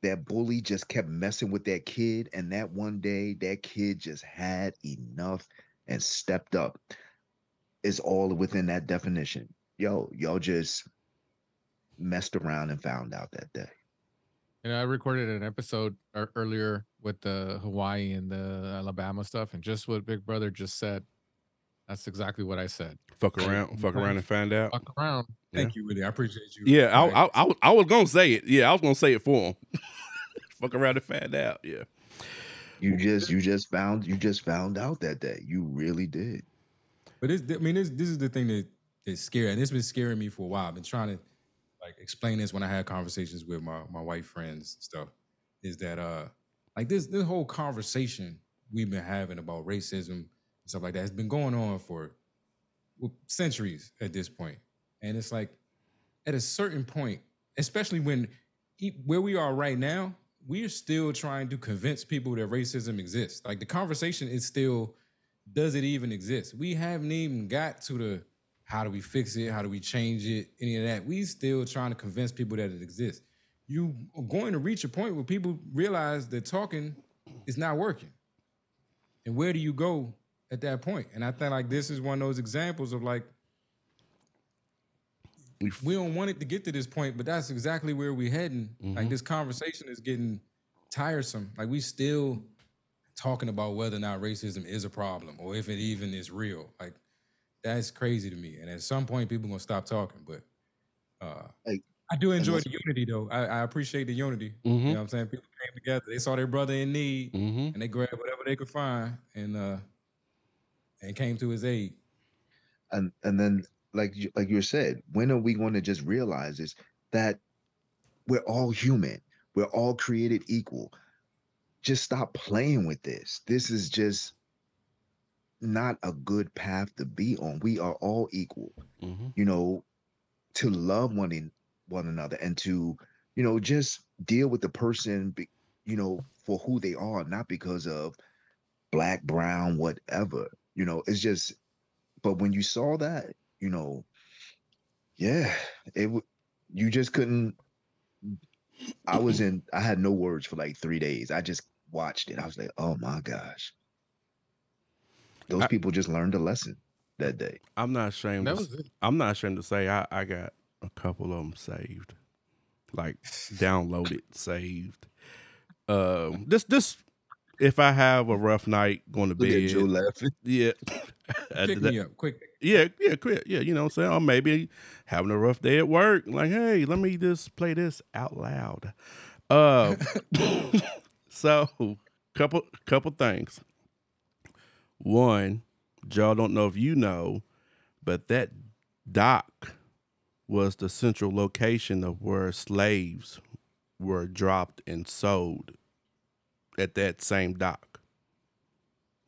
E: that bully just kept messing with that kid and that one day that kid just had enough and stepped up is all within that definition. Yo, y'all just messed around and found out that day.
D: And I recorded an episode er, earlier with the Hawaii and the Alabama stuff, and just what Big Brother just said. That's exactly what I said.
B: Fuck around, fuck around and find out.
D: Fuck around.
C: Thank you, Willie. I appreciate you.
B: Yeah, I,
C: Like,
B: I, I, I was gonna say it. Yeah, I was gonna say it for him. fuck around and find out. Yeah.
E: You just you just found you just found out that day. You really did.
C: But this, I mean, this this is the thing that that's scary, and it's been scaring me for a while. I've been trying to like explain this when I had conversations with my my white friends and stuff. Is that uh like this this whole conversation we've been having about racism and stuff like that has been going on for centuries at this point, and it's like at a certain point, especially when where we are right now, we are still trying to convince people that racism exists. Like the conversation is still, does it even exist? We haven't even got to the how do we fix it, how do we change it, any of that. We still trying to convince people that it exists. You are going to reach a point where people realize that talking is not working. And where do you go at that point? And I think like this is one of those examples of like
B: We
C: we don't want it to get to this point, but that's exactly where we're heading. Like mm-hmm. this conversation is getting tiresome. Like we still talking about whether or not racism is a problem or if it even is real. Like that's crazy to me. And at some point, people gonna stop talking. But uh,
E: Like,
C: I do enjoy the unity, though. I, I appreciate the unity. You
B: Mhm.
C: know what I'm saying? People came together. They saw their brother in need,
B: Mhm.
C: and they grabbed whatever they could find, and uh, and came to his aid.
E: and and then like you- like you said when are we going to just realize is that we're all human we're all created equal just stop playing with this this is just not a good path to be on we are all equal
B: Mhm.
E: you know to love one in one another and to you know just deal with the person be, you know for who they are not because of black brown whatever you know it's just but when you saw that you know yeah it you just couldn't i was in i had no words for like three days i just watched it i was like oh my gosh those
B: I-
E: people just learned a lesson that day
B: I'm not ashamed.
D: That
B: to,
D: was it.
B: I'm not ashamed to say I, I got a couple of them saved, like downloaded, saved. Um, this this if I have a rough night going to
E: look at joe
B: bed,
E: laughing
B: yeah,
C: Pick me up quick.
B: yeah, yeah, quit, yeah. You know what I'm saying? Or maybe having a rough day at work. Like, hey, let me just play this out loud. Uh, so couple couple things. One, y'all don't know if you know, but that dock was the central location of where slaves were dropped and sold at that same dock.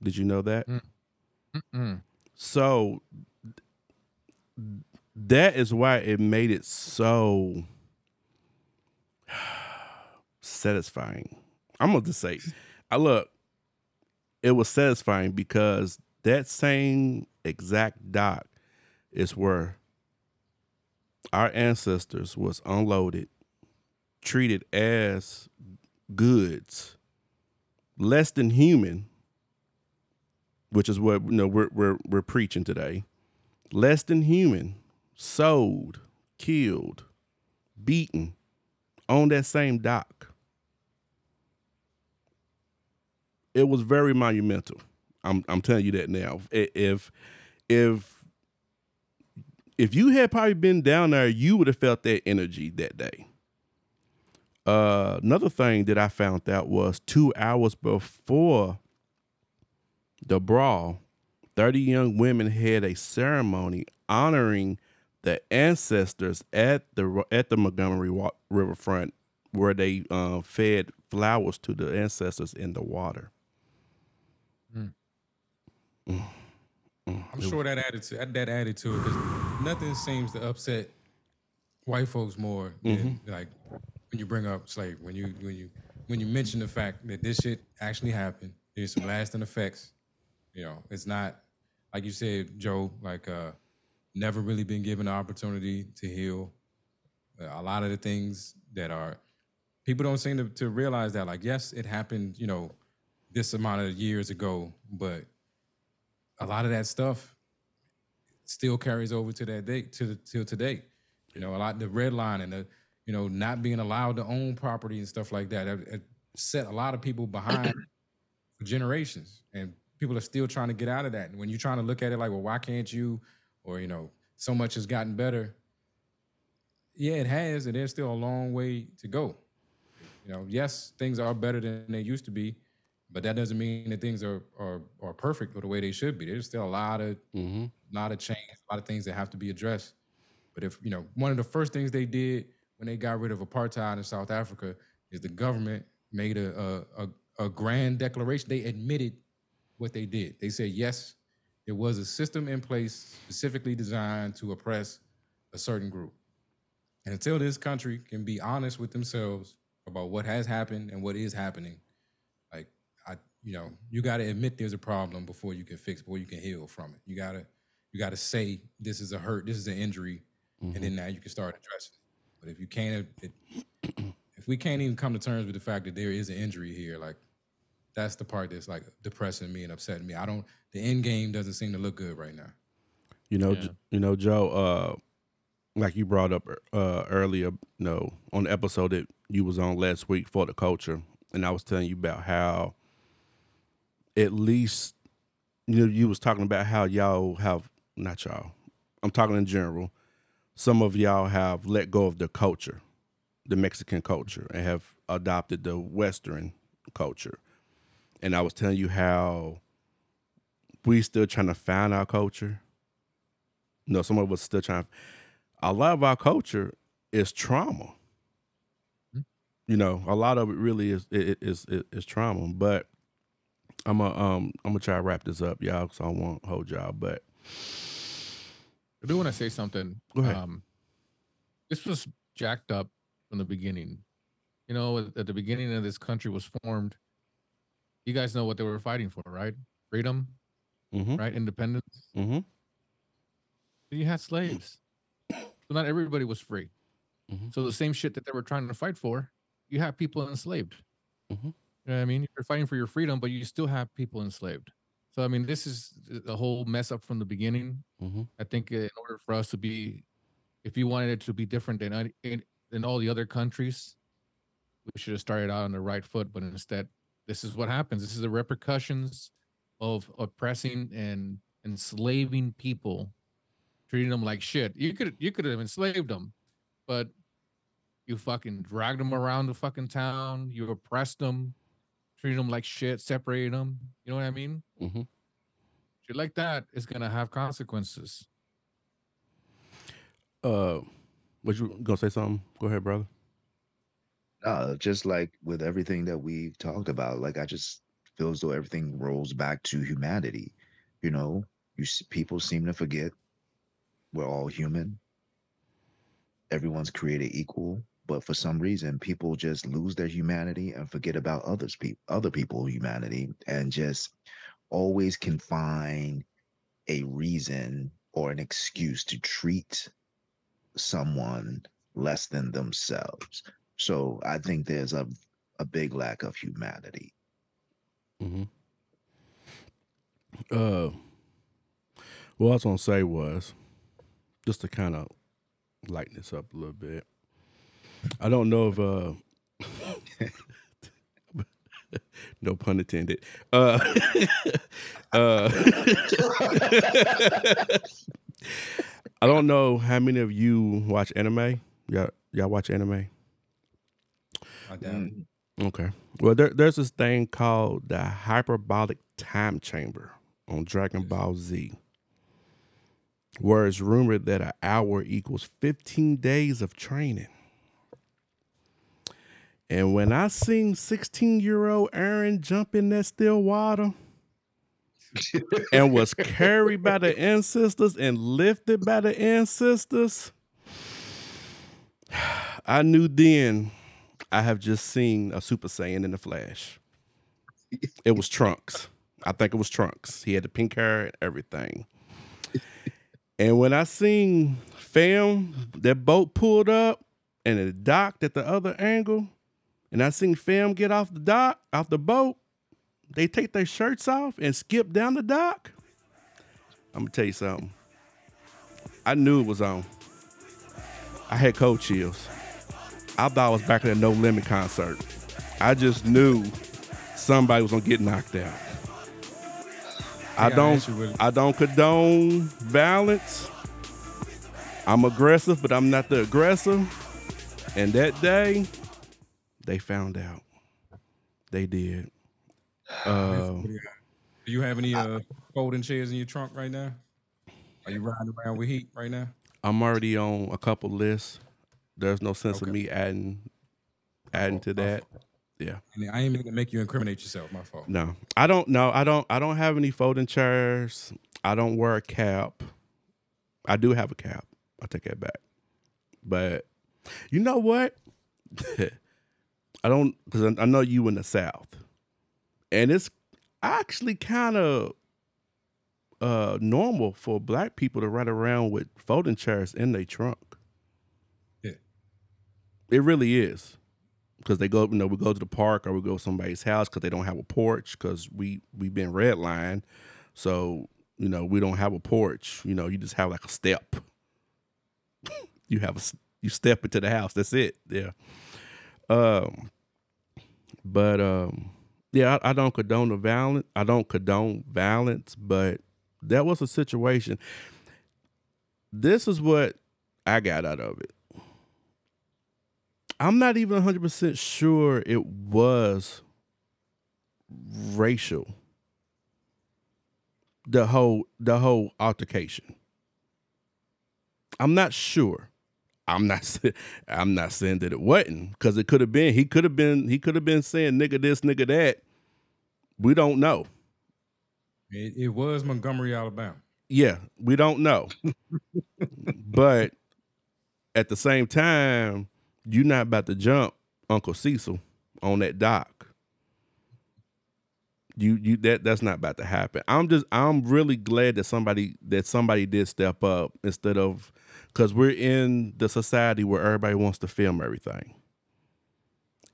B: Did you know that?
D: Mm.
B: So that is why it made it so satisfying. I'm gonna just say, I look, it was satisfying because that same exact dock is where our ancestors was unloaded, treated as goods, less than human, which is what you know we're we're we're preaching today. Less than human, sold, killed, beaten on that same dock. It was very monumental. I'm I'm telling you that now. If if if you had probably been down there, you would have felt that energy that day. Uh, another thing that I found out was two hours before the brawl, 30 young women had a ceremony honoring the ancestors at the at the Montgomery wa- Riverfront where they uh, fed flowers to the ancestors in the water.
C: I'm sure that added to that added to it because nothing seems to upset white folks more than like when you bring up slavery. When you when you when you mention the fact that this shit actually happened, there's some lasting effects. You know, it's not like you said, Joe. Like uh, never really been given the opportunity to heal. Uh, a lot of the things that are people don't seem to, to realize that. Like, yes, it happened. You know, this amount of years ago, but a lot of that stuff still carries over to that day to till today. You know, a lot the red line and the you know not being allowed to own property and stuff like that. It, it set a lot of people behind for generations, and people are still trying to get out of that. And when you're trying to look at it like, well, why can't you? Or you know, so much has gotten better. Yeah, it has, and there's still a long way to go. You know, yes, things are better than they used to be, but that doesn't mean that things are are, are perfect or the way they should be. There's still a lot of
B: Mm-hmm.
C: lot of change, a lot of things that have to be addressed. But if you know, one of the first things they did when they got rid of apartheid in South Africa is the government made a a, a, grand declaration. They admitted what they did. They said yes, there was a system in place specifically designed to oppress a certain group. And until this country can be honest with themselves about what has happened and what is happening, like I, you know, you got to admit there's a problem before you can fix, before you can heal from it. You gotta, you gotta say this is a hurt, this is an injury, and then mm-hmm. now you can start addressing it. But if you can't, it, if we can't even come to terms with the fact that there is an injury here, like that's the part that's like depressing me and upsetting me. I don't. The end game doesn't seem to look good right now.
B: You know,
D: Yeah.
B: You know, Joe. Uh, like you brought up uh earlier, you know, on the episode that you was on last week for the culture, and I was telling you about how, at least, you know, you was talking about how y'all have not y'all. I'm talking in general. Some of y'all have let go of the culture, the Mexican culture, and have adopted the Western culture. And I was telling you how we still trying to find our culture. You know, some of us still trying. A lot of our culture is trauma. You know, a lot of it really is is is is trauma. But I'm gonna um I'm gonna try to wrap this up, y'all, because I to hold y'all. But
D: I do want to say something.
B: Go ahead.
D: Um, this was jacked up from the beginning. You know, at the beginning of this country was formed. You guys know what they were fighting for, right? Freedom,
B: mm-hmm,
D: right? Independence.
B: mm-hmm,
D: You had slaves, so not everybody was free.
B: Mhm.
D: So the same shit that they were trying to fight for, you have people enslaved.
B: Mhm.
D: You know what I mean? You're fighting for your freedom, but you still have people enslaved. So I mean, this is a whole mess up from the beginning.
B: mm-hmm.
D: I think uh, in order for us to be, if you wanted it to be different than than all the other countries, we should have started out on the right foot. But instead, this is what happens. This is the repercussions of oppressing and enslaving people, treating them like shit. You could you could have enslaved them, but you fucking dragged them around the fucking town. You oppressed them, treated them like shit, separating them. You know what I mean?
B: Mhm.
D: Shit like that is gonna have consequences.
B: Uh, what you gonna say something? Go ahead, brother.
E: Uh, just like with everything that we've talked about, like I just feel as though everything rolls back to humanity. You know, you s- people seem to forget we're all human. Everyone's created equal, but for some reason, people just lose their humanity and forget about others people, other people's humanity, and just always can find a reason or an excuse to treat someone less than themselves. So I think there's a a big lack of humanity.
B: Mm-hmm. Uh, what I was gonna say was just to kind of lighten this up a little bit. I don't know if uh, no pun intended. Uh, uh, I don't know how many of you watch anime. Y'all, y'all watch anime?
C: I doubt it.
E: Mm,
B: Okay. Well, there, there's this thing called the hyperbolic time chamber on Dragon Ball Z, where it's rumored that an hour equals 15 days of training. And when I seen 16 year old Aaron jump in that still water and was carried by the ancestors and lifted by the ancestors, I knew then I have just seen a Super Saiyan in the Flash. It was Trunks. I think it was Trunks. He had the pink hair and everything. And when I seen fam, that boat pulled up and it docked at the other angle, and I seen fam get off the dock, off the boat, they take their shirts off and skip down the dock. I'm gonna tell you something. I knew it was on. I had cold chills. I thought I was back at a No Limit concert. I just knew somebody was gonna get knocked out. I don't
C: ask you, Willie.
B: I don't condone violence. I'm aggressive, but I'm not the aggressor. And that day, they found out. They did. Uh,
C: Do you have any uh, folding chairs in your trunk right now? Are you riding around with heat right now?
B: I'm already on a couple lists. There's no sense of me adding adding to that. Yeah.
C: And I ain't even gonna make you incriminate yourself. My fault.
B: No. I don't know. I don't I don't have any folding chairs. I don't wear a cap. I do have a cap. I take that back. But you know what? I don't because I know you in the South. And it's actually kind of uh normal for black people to ride around with folding chairs in their trunk.
C: Yeah.
B: It really is. Because they go, you know, we go to the park or we go to somebody's house because they don't have a porch because we we've been redlined, so you know we don't have a porch. You know, you just have like a step. you have a you step into the house. That's it. Yeah. Um. But um, yeah, I, I don't condone the violence. I don't condone violence, but that was a situation. This is what I got out of it. I'm not even 100% sure it was racial. The whole the whole altercation. I'm not sure. I'm not I'm not saying that it wasn't cuz it could have been he could have been he could have been saying nigga this nigga that. We don't know.
C: It, it was Montgomery, Alabama.
B: Yeah, we don't know. but at the same time, you're not about to jump Uncle Cecil on that dock. You you that that's not about to happen. I'm just I'm really glad that somebody that somebody did step up instead of because we're in the society where everybody wants to film everything.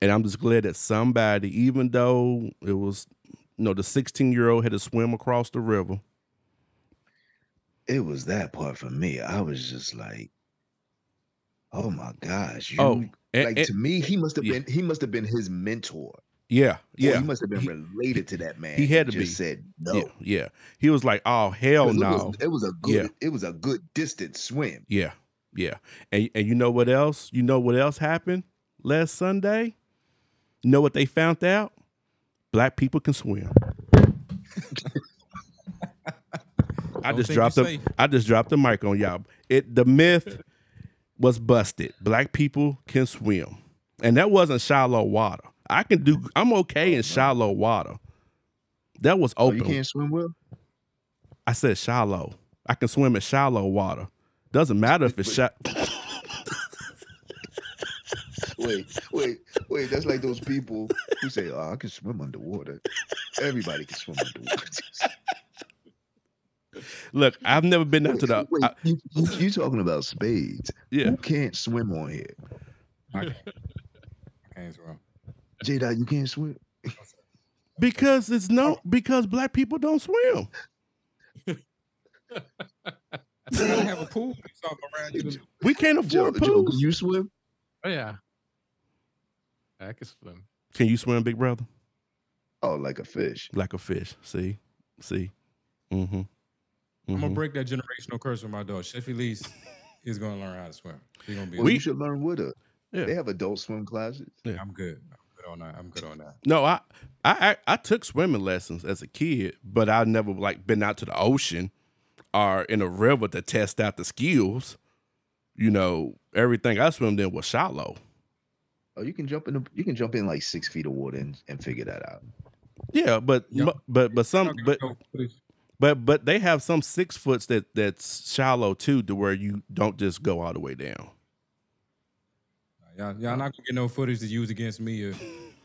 B: And I'm just glad that somebody, even though it was, you know, the 16 year old had to swim across the river.
E: It was that part for me. I was just like, oh my gosh. You,
B: Oh, and-
E: like
B: and-
E: to me, he must have
B: yeah.
E: been he must have been his mentor.
B: Yeah,
E: Or
B: yeah.
E: he must have been
B: He-
E: related to that man.
B: he had
E: and
B: to be.
E: just said no.
B: Yeah, yeah. He was like, "Oh hell
E: 'Cause it,
B: no."
E: was, it was a good
B: Yeah.
E: it was a good distance swim.
B: Yeah, yeah. And and you know what else? You know what else happened last Sunday? You know what they found out? Black people can swim. I just dropped the
C: safe.
B: I just dropped the mic on y'all. It the myth was busted. Black people can swim. And that wasn't shallow water. I can do I'm okay in oh, shallow water. That was
E: Oh,
B: open.
E: you can't swim well?
B: I said shallow. I can swim in shallow water. Doesn't matter if it's shallow.
E: Wait, wait, wait. That's like those people who say, Oh, I can swim underwater. Everybody can swim underwater.
B: Look, I've never been down to the.
E: Wait,
B: I-
E: you, you, you talking about spades.
B: yeah,
E: Who can't swim on here?
C: I can't. I can't swim.
E: J Dot, you can't swim.
B: because it's no because black people don't swim.
C: You gotta have a pool around you.
B: We can't afford
E: Joe,
B: pools.
E: can you swim?
D: Oh yeah. I can swim.
B: Can you swim, big brother?
E: Oh, like a fish.
B: Like a fish. See, see. Mm-hmm.
C: I'm gonna break that generational curse with my dog. Sheffy Lee's is gonna learn how to swim. He's gonna be.
E: Well,
B: We-
E: you should learn with her.
B: Yeah.
E: They have adult swim classes.
C: I'm. I'm good on that. I'm good on that.
B: No, I, I, I, I took swimming lessons as a kid, but I never like been out to the ocean or in a river to test out the skills. You know, everything I swam in was shallow.
E: Oh, you can jump in. The, you can jump in like six feet of water and, and figure that out.
B: Yeah, but
C: Yep.
B: but but some but but but they have some six foots that that's shallow too, to where you don't just go all the way down.
C: Y'all, y'all not gonna get no footage to use against me or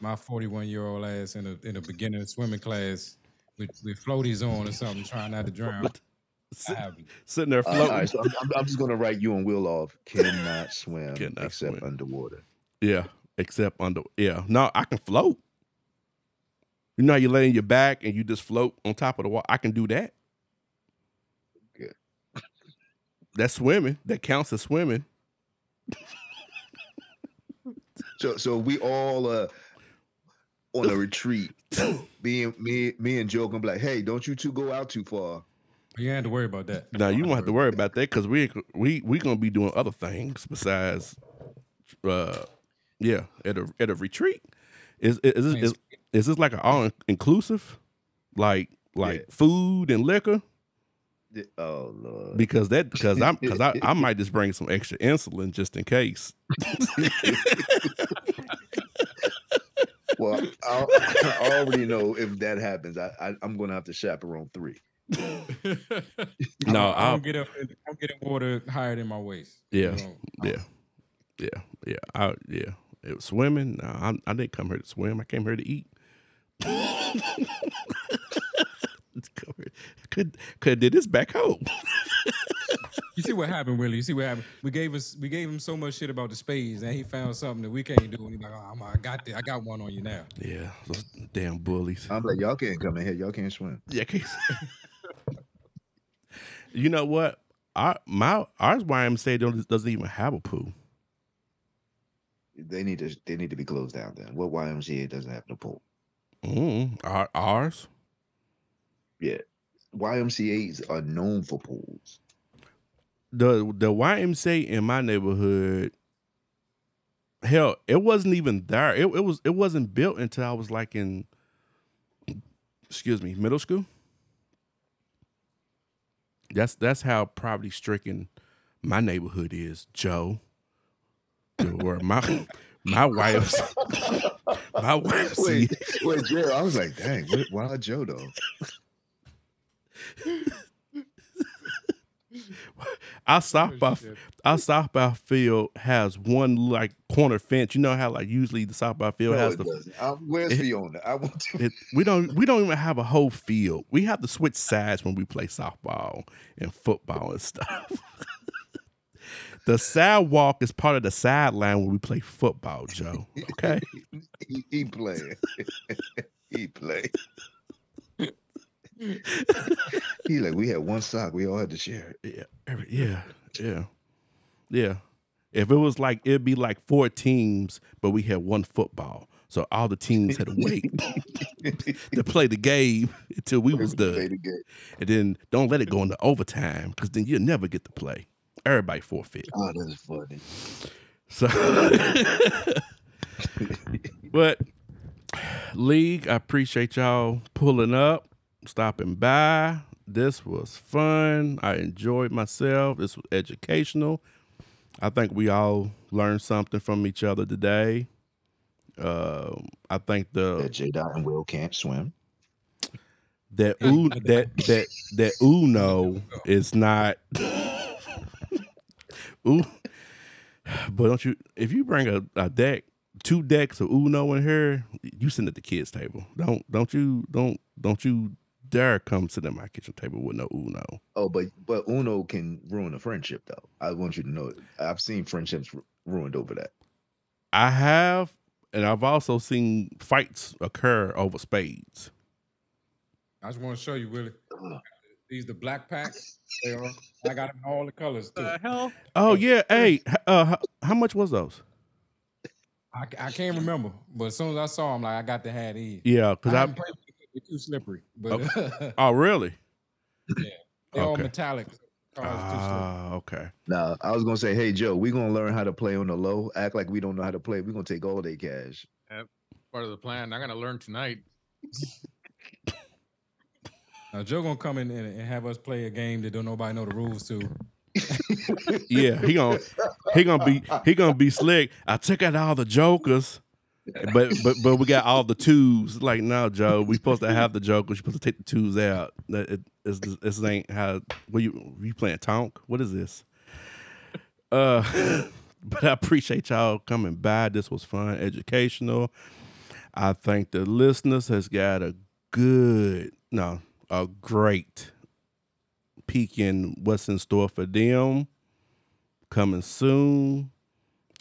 C: my 41 year old ass in a in a beginner swimming class with, with floaties on or something, trying not to drown.
B: Sit-
C: I haven't.
B: sitting there
E: Uh,
B: floating.
E: right, so I'm, I'm, I'm just gonna write you and Will off. Cannot swim
B: Cannot
E: except
B: swim.
E: underwater.
B: Yeah, except under. Yeah, no, I can float. You know, how you lay on your back and you just float on top of the water. I can do that. Good. That's swimming. That counts as swimming.
E: So so we all uh on a retreat. Being me me and Joe gonna be like, hey, don't you two go out too far.
C: You ain't have to worry about that.
B: Now you won't have to worry about that because we we we gonna be doing other things besides, uh, yeah, at a at a retreat. Is is is, is, is this like an all inclusive, like like
E: Yeah.
B: food and liquor?
E: Oh lord.
B: Because that because I'm because I, I might just bring some extra insulin just in case.
E: Well, I, I already know if that happens, I, I I'm gonna have to chaperone three.
B: No,
C: I
B: I'll,
C: don't get up. I'm getting water higher than my waist.
B: Yeah.
C: You know,
B: yeah, yeah, yeah, I, yeah. It was swimming. No, I, I didn't come here to swim. I came here to eat. could could did this back home.
C: You see what happened, Willie? You see what happened? We gave us we gave him so much shit about the spades, and he found something that we can't do. And he's like, oh, I'm, I got the, I got one on you now.
B: Yeah, those damn bullies.
E: I'm like, y'all can't come in here. Y'all can't swim.
B: Yeah, can't- you know what? Our my ours YMCA don't, doesn't even have a pool.
E: They need to they need to be closed down then. What YMCA doesn't have no pool?
B: Mm, our, ours,
E: Yeah. YMCA's are known for pools.
B: the the YMCA in my neighborhood, hell, it wasn't even there. It, it was it wasn't built until I was like in, excuse me, middle school. That's that's how poverty stricken my neighborhood is, Joe. Or my my wife's my wife's
E: Wait, wait, Jared, I was like, dang, why Joe though?
B: Our softball our softball field has one like corner fence. You know how like usually the softball field
E: No,
B: has
E: it
B: the
E: doesn't. I- where's
B: it-
E: Fiona? I want to.
B: it, we don't we don't even have a whole field. We have to switch sides when we play softball and football and stuff. the sidewalk is part of the sideline when we play football, Joe. Okay.
E: he, he playing. he play. he like we had one sock. We all had to share it.
B: Yeah, every, yeah, yeah, yeah. If it was like it'd be like four teams, but we had one football, so all the teams had to wait to play the game until we was done, and then don't let it go into overtime because then you'll never get to play. Everybody forfeit.
E: Oh, that's funny.
B: So, but league, I appreciate y'all pulling up, stopping by. This was fun. I enjoyed myself. This was educational. I think we all learned something from each other today. Um, I think the
E: That J Dot and Will can't swim.
B: that U, that that that Uno is not. Ooh, but don't you? If you bring a, a deck, two decks of Uno in here, you sitting at the kids' table. Don't don't you don't don't you dare come sit at my kitchen table with no Uno.
E: Oh, but but Uno can ruin a friendship though. I want you to know. it. I've seen friendships ru- ruined over that.
B: I have, and I've also seen fights occur over spades.
C: I just want to show you, Willie.
E: Ugh.
C: These the black packs. They are. I got them all the colors too.
D: the hell?
B: Oh yeah, hey, uh, how, how much was those?
C: I, I can't remember, but as soon as I saw them, like I got to have these.
B: Yeah, because I.
C: haven't played with it, they're too slippery, but
B: Oh really?
C: they're all metallic. Cars too slippery.
B: Ah, okay.
E: Now I was gonna say, hey Joe, we're gonna learn how to play on the low. Act like we don't know how to play. We're gonna take all day cash.
D: Part of the plan. I'm gonna learn tonight.
C: Now Joe gonna come in and, and have us play a game that don't nobody know the rules to.
B: Yeah, he gonna he gonna be he gonna be slick. I took out all the jokers, but but but we got all the twos. Like no, Joe, we supposed to have the jokers. You supposed to take the twos out. That it, it's, this ain't how. What you you playing Tonk? What is this? Uh, but I appreciate y'all coming by. This was fun, educational. I think the listeners has got a good, no, a great peek in what's in store for them. Coming soon,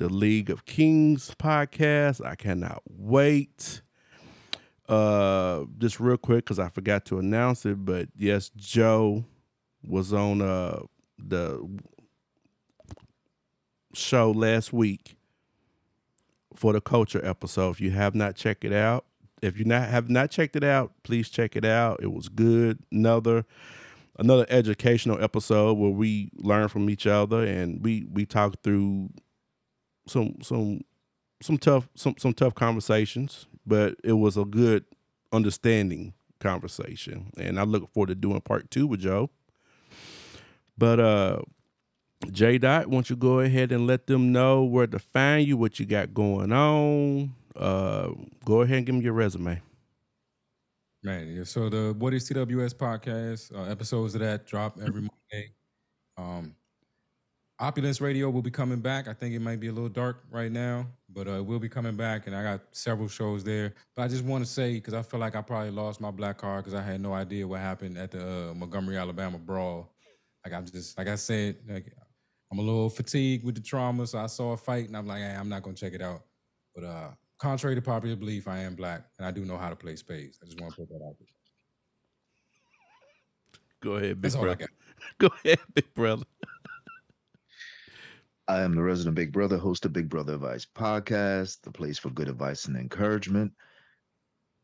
B: the League of Kings podcast. I cannot wait. Uh, just real quick because I forgot to announce it, but yes, Joe was on uh the show last week for the culture episode. If you have not checked it out, if you not have not checked it out, please check it out. It was good. Another another educational episode where we learn from each other and we we talk through some some some tough some some tough conversations, but it was a good understanding conversation. And I look forward to doing part two with Joe. But uh J Dot, won't you go ahead and let them know where to find you, what you got going on? Uh go ahead and give me your resume.
C: Man, yeah. So the What is TWS podcast uh, episodes of that drop every Monday. Um, Opulence Radio will be coming back. I think it might be a little dark right now, but uh, we'll be coming back, and I got several shows there. But I just want to say because I feel like I probably lost my black card because I had no idea what happened at the uh, Montgomery, Alabama brawl. Like I'm just like I said, like I'm a little fatigued with the trauma, so I saw a fight, and I'm like, hey, I'm not gonna check it out. But uh, contrary to popular belief, I am black and I do know how to play spades. I just want to put that out there.
B: Go ahead, big
C: That's
B: brother. Go ahead, big brother.
E: I am the resident Big Brother, host of Big Brother Advice podcast, the place for good advice and encouragement.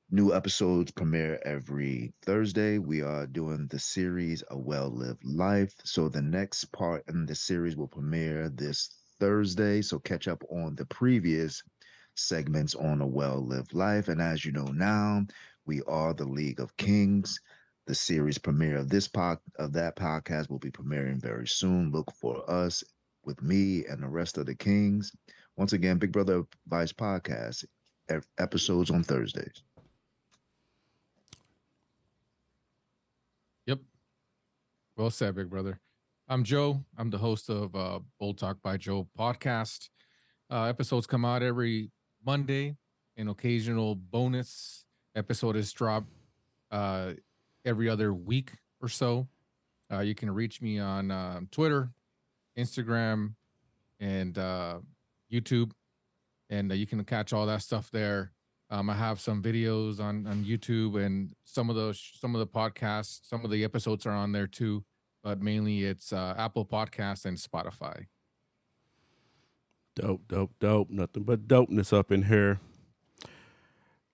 E: New episodes premiere every Thursday. We are doing the series A Well Lived Life. So the next part in the series will premiere this Thursday. So catch up on the previous segments on A Well Lived Life. And as you know now, we are the League of Kings. The series premiere of this pod of that podcast will be premiering very soon. Look for us with me and the rest of the Kings. Once again, Big Brother Vice Podcast, episodes on Thursdays.
D: Yep. Well said, big brother. I'm Joe. I'm the host of uh, Bold Talk by Joe podcast. Uh, episodes come out every Monday. An occasional bonus episode is dropped uh, every other week or so. Uh, you can reach me on um, Twitter, Instagram, and uh, YouTube, and uh, you can catch all that stuff there. Um, I have some videos on on YouTube, and some of those, some of the podcasts, some of the episodes are on there too. But mainly, it's uh, Apple Podcasts and Spotify.
B: Dope, dope, dope. Nothing but dopeness up in here.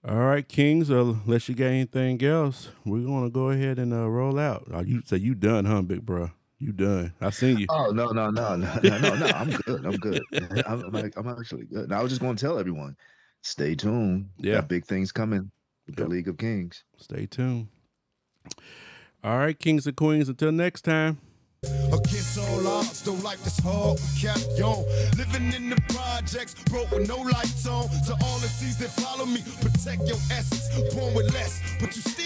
B: All right, Kings. Uh, unless you got anything else, we're gonna go ahead and uh, roll out. You say you done, huh, big bro? You done? I seen you.
E: Oh no, no, no, no, no, no, no. I'm good. I'm good. I'm, I'm, like- I'm actually good. And I was just going to tell everyone, stay tuned.
B: Yeah.
E: Big things coming with the League of Kings.
B: Stay tuned. All right, Kings and Queens. Until next time.
F: Against all odds, though life is hard, we kept on. Living in the projects, broke with no lights on. To all the seas that follow me, protect your essence. Born with less, but you still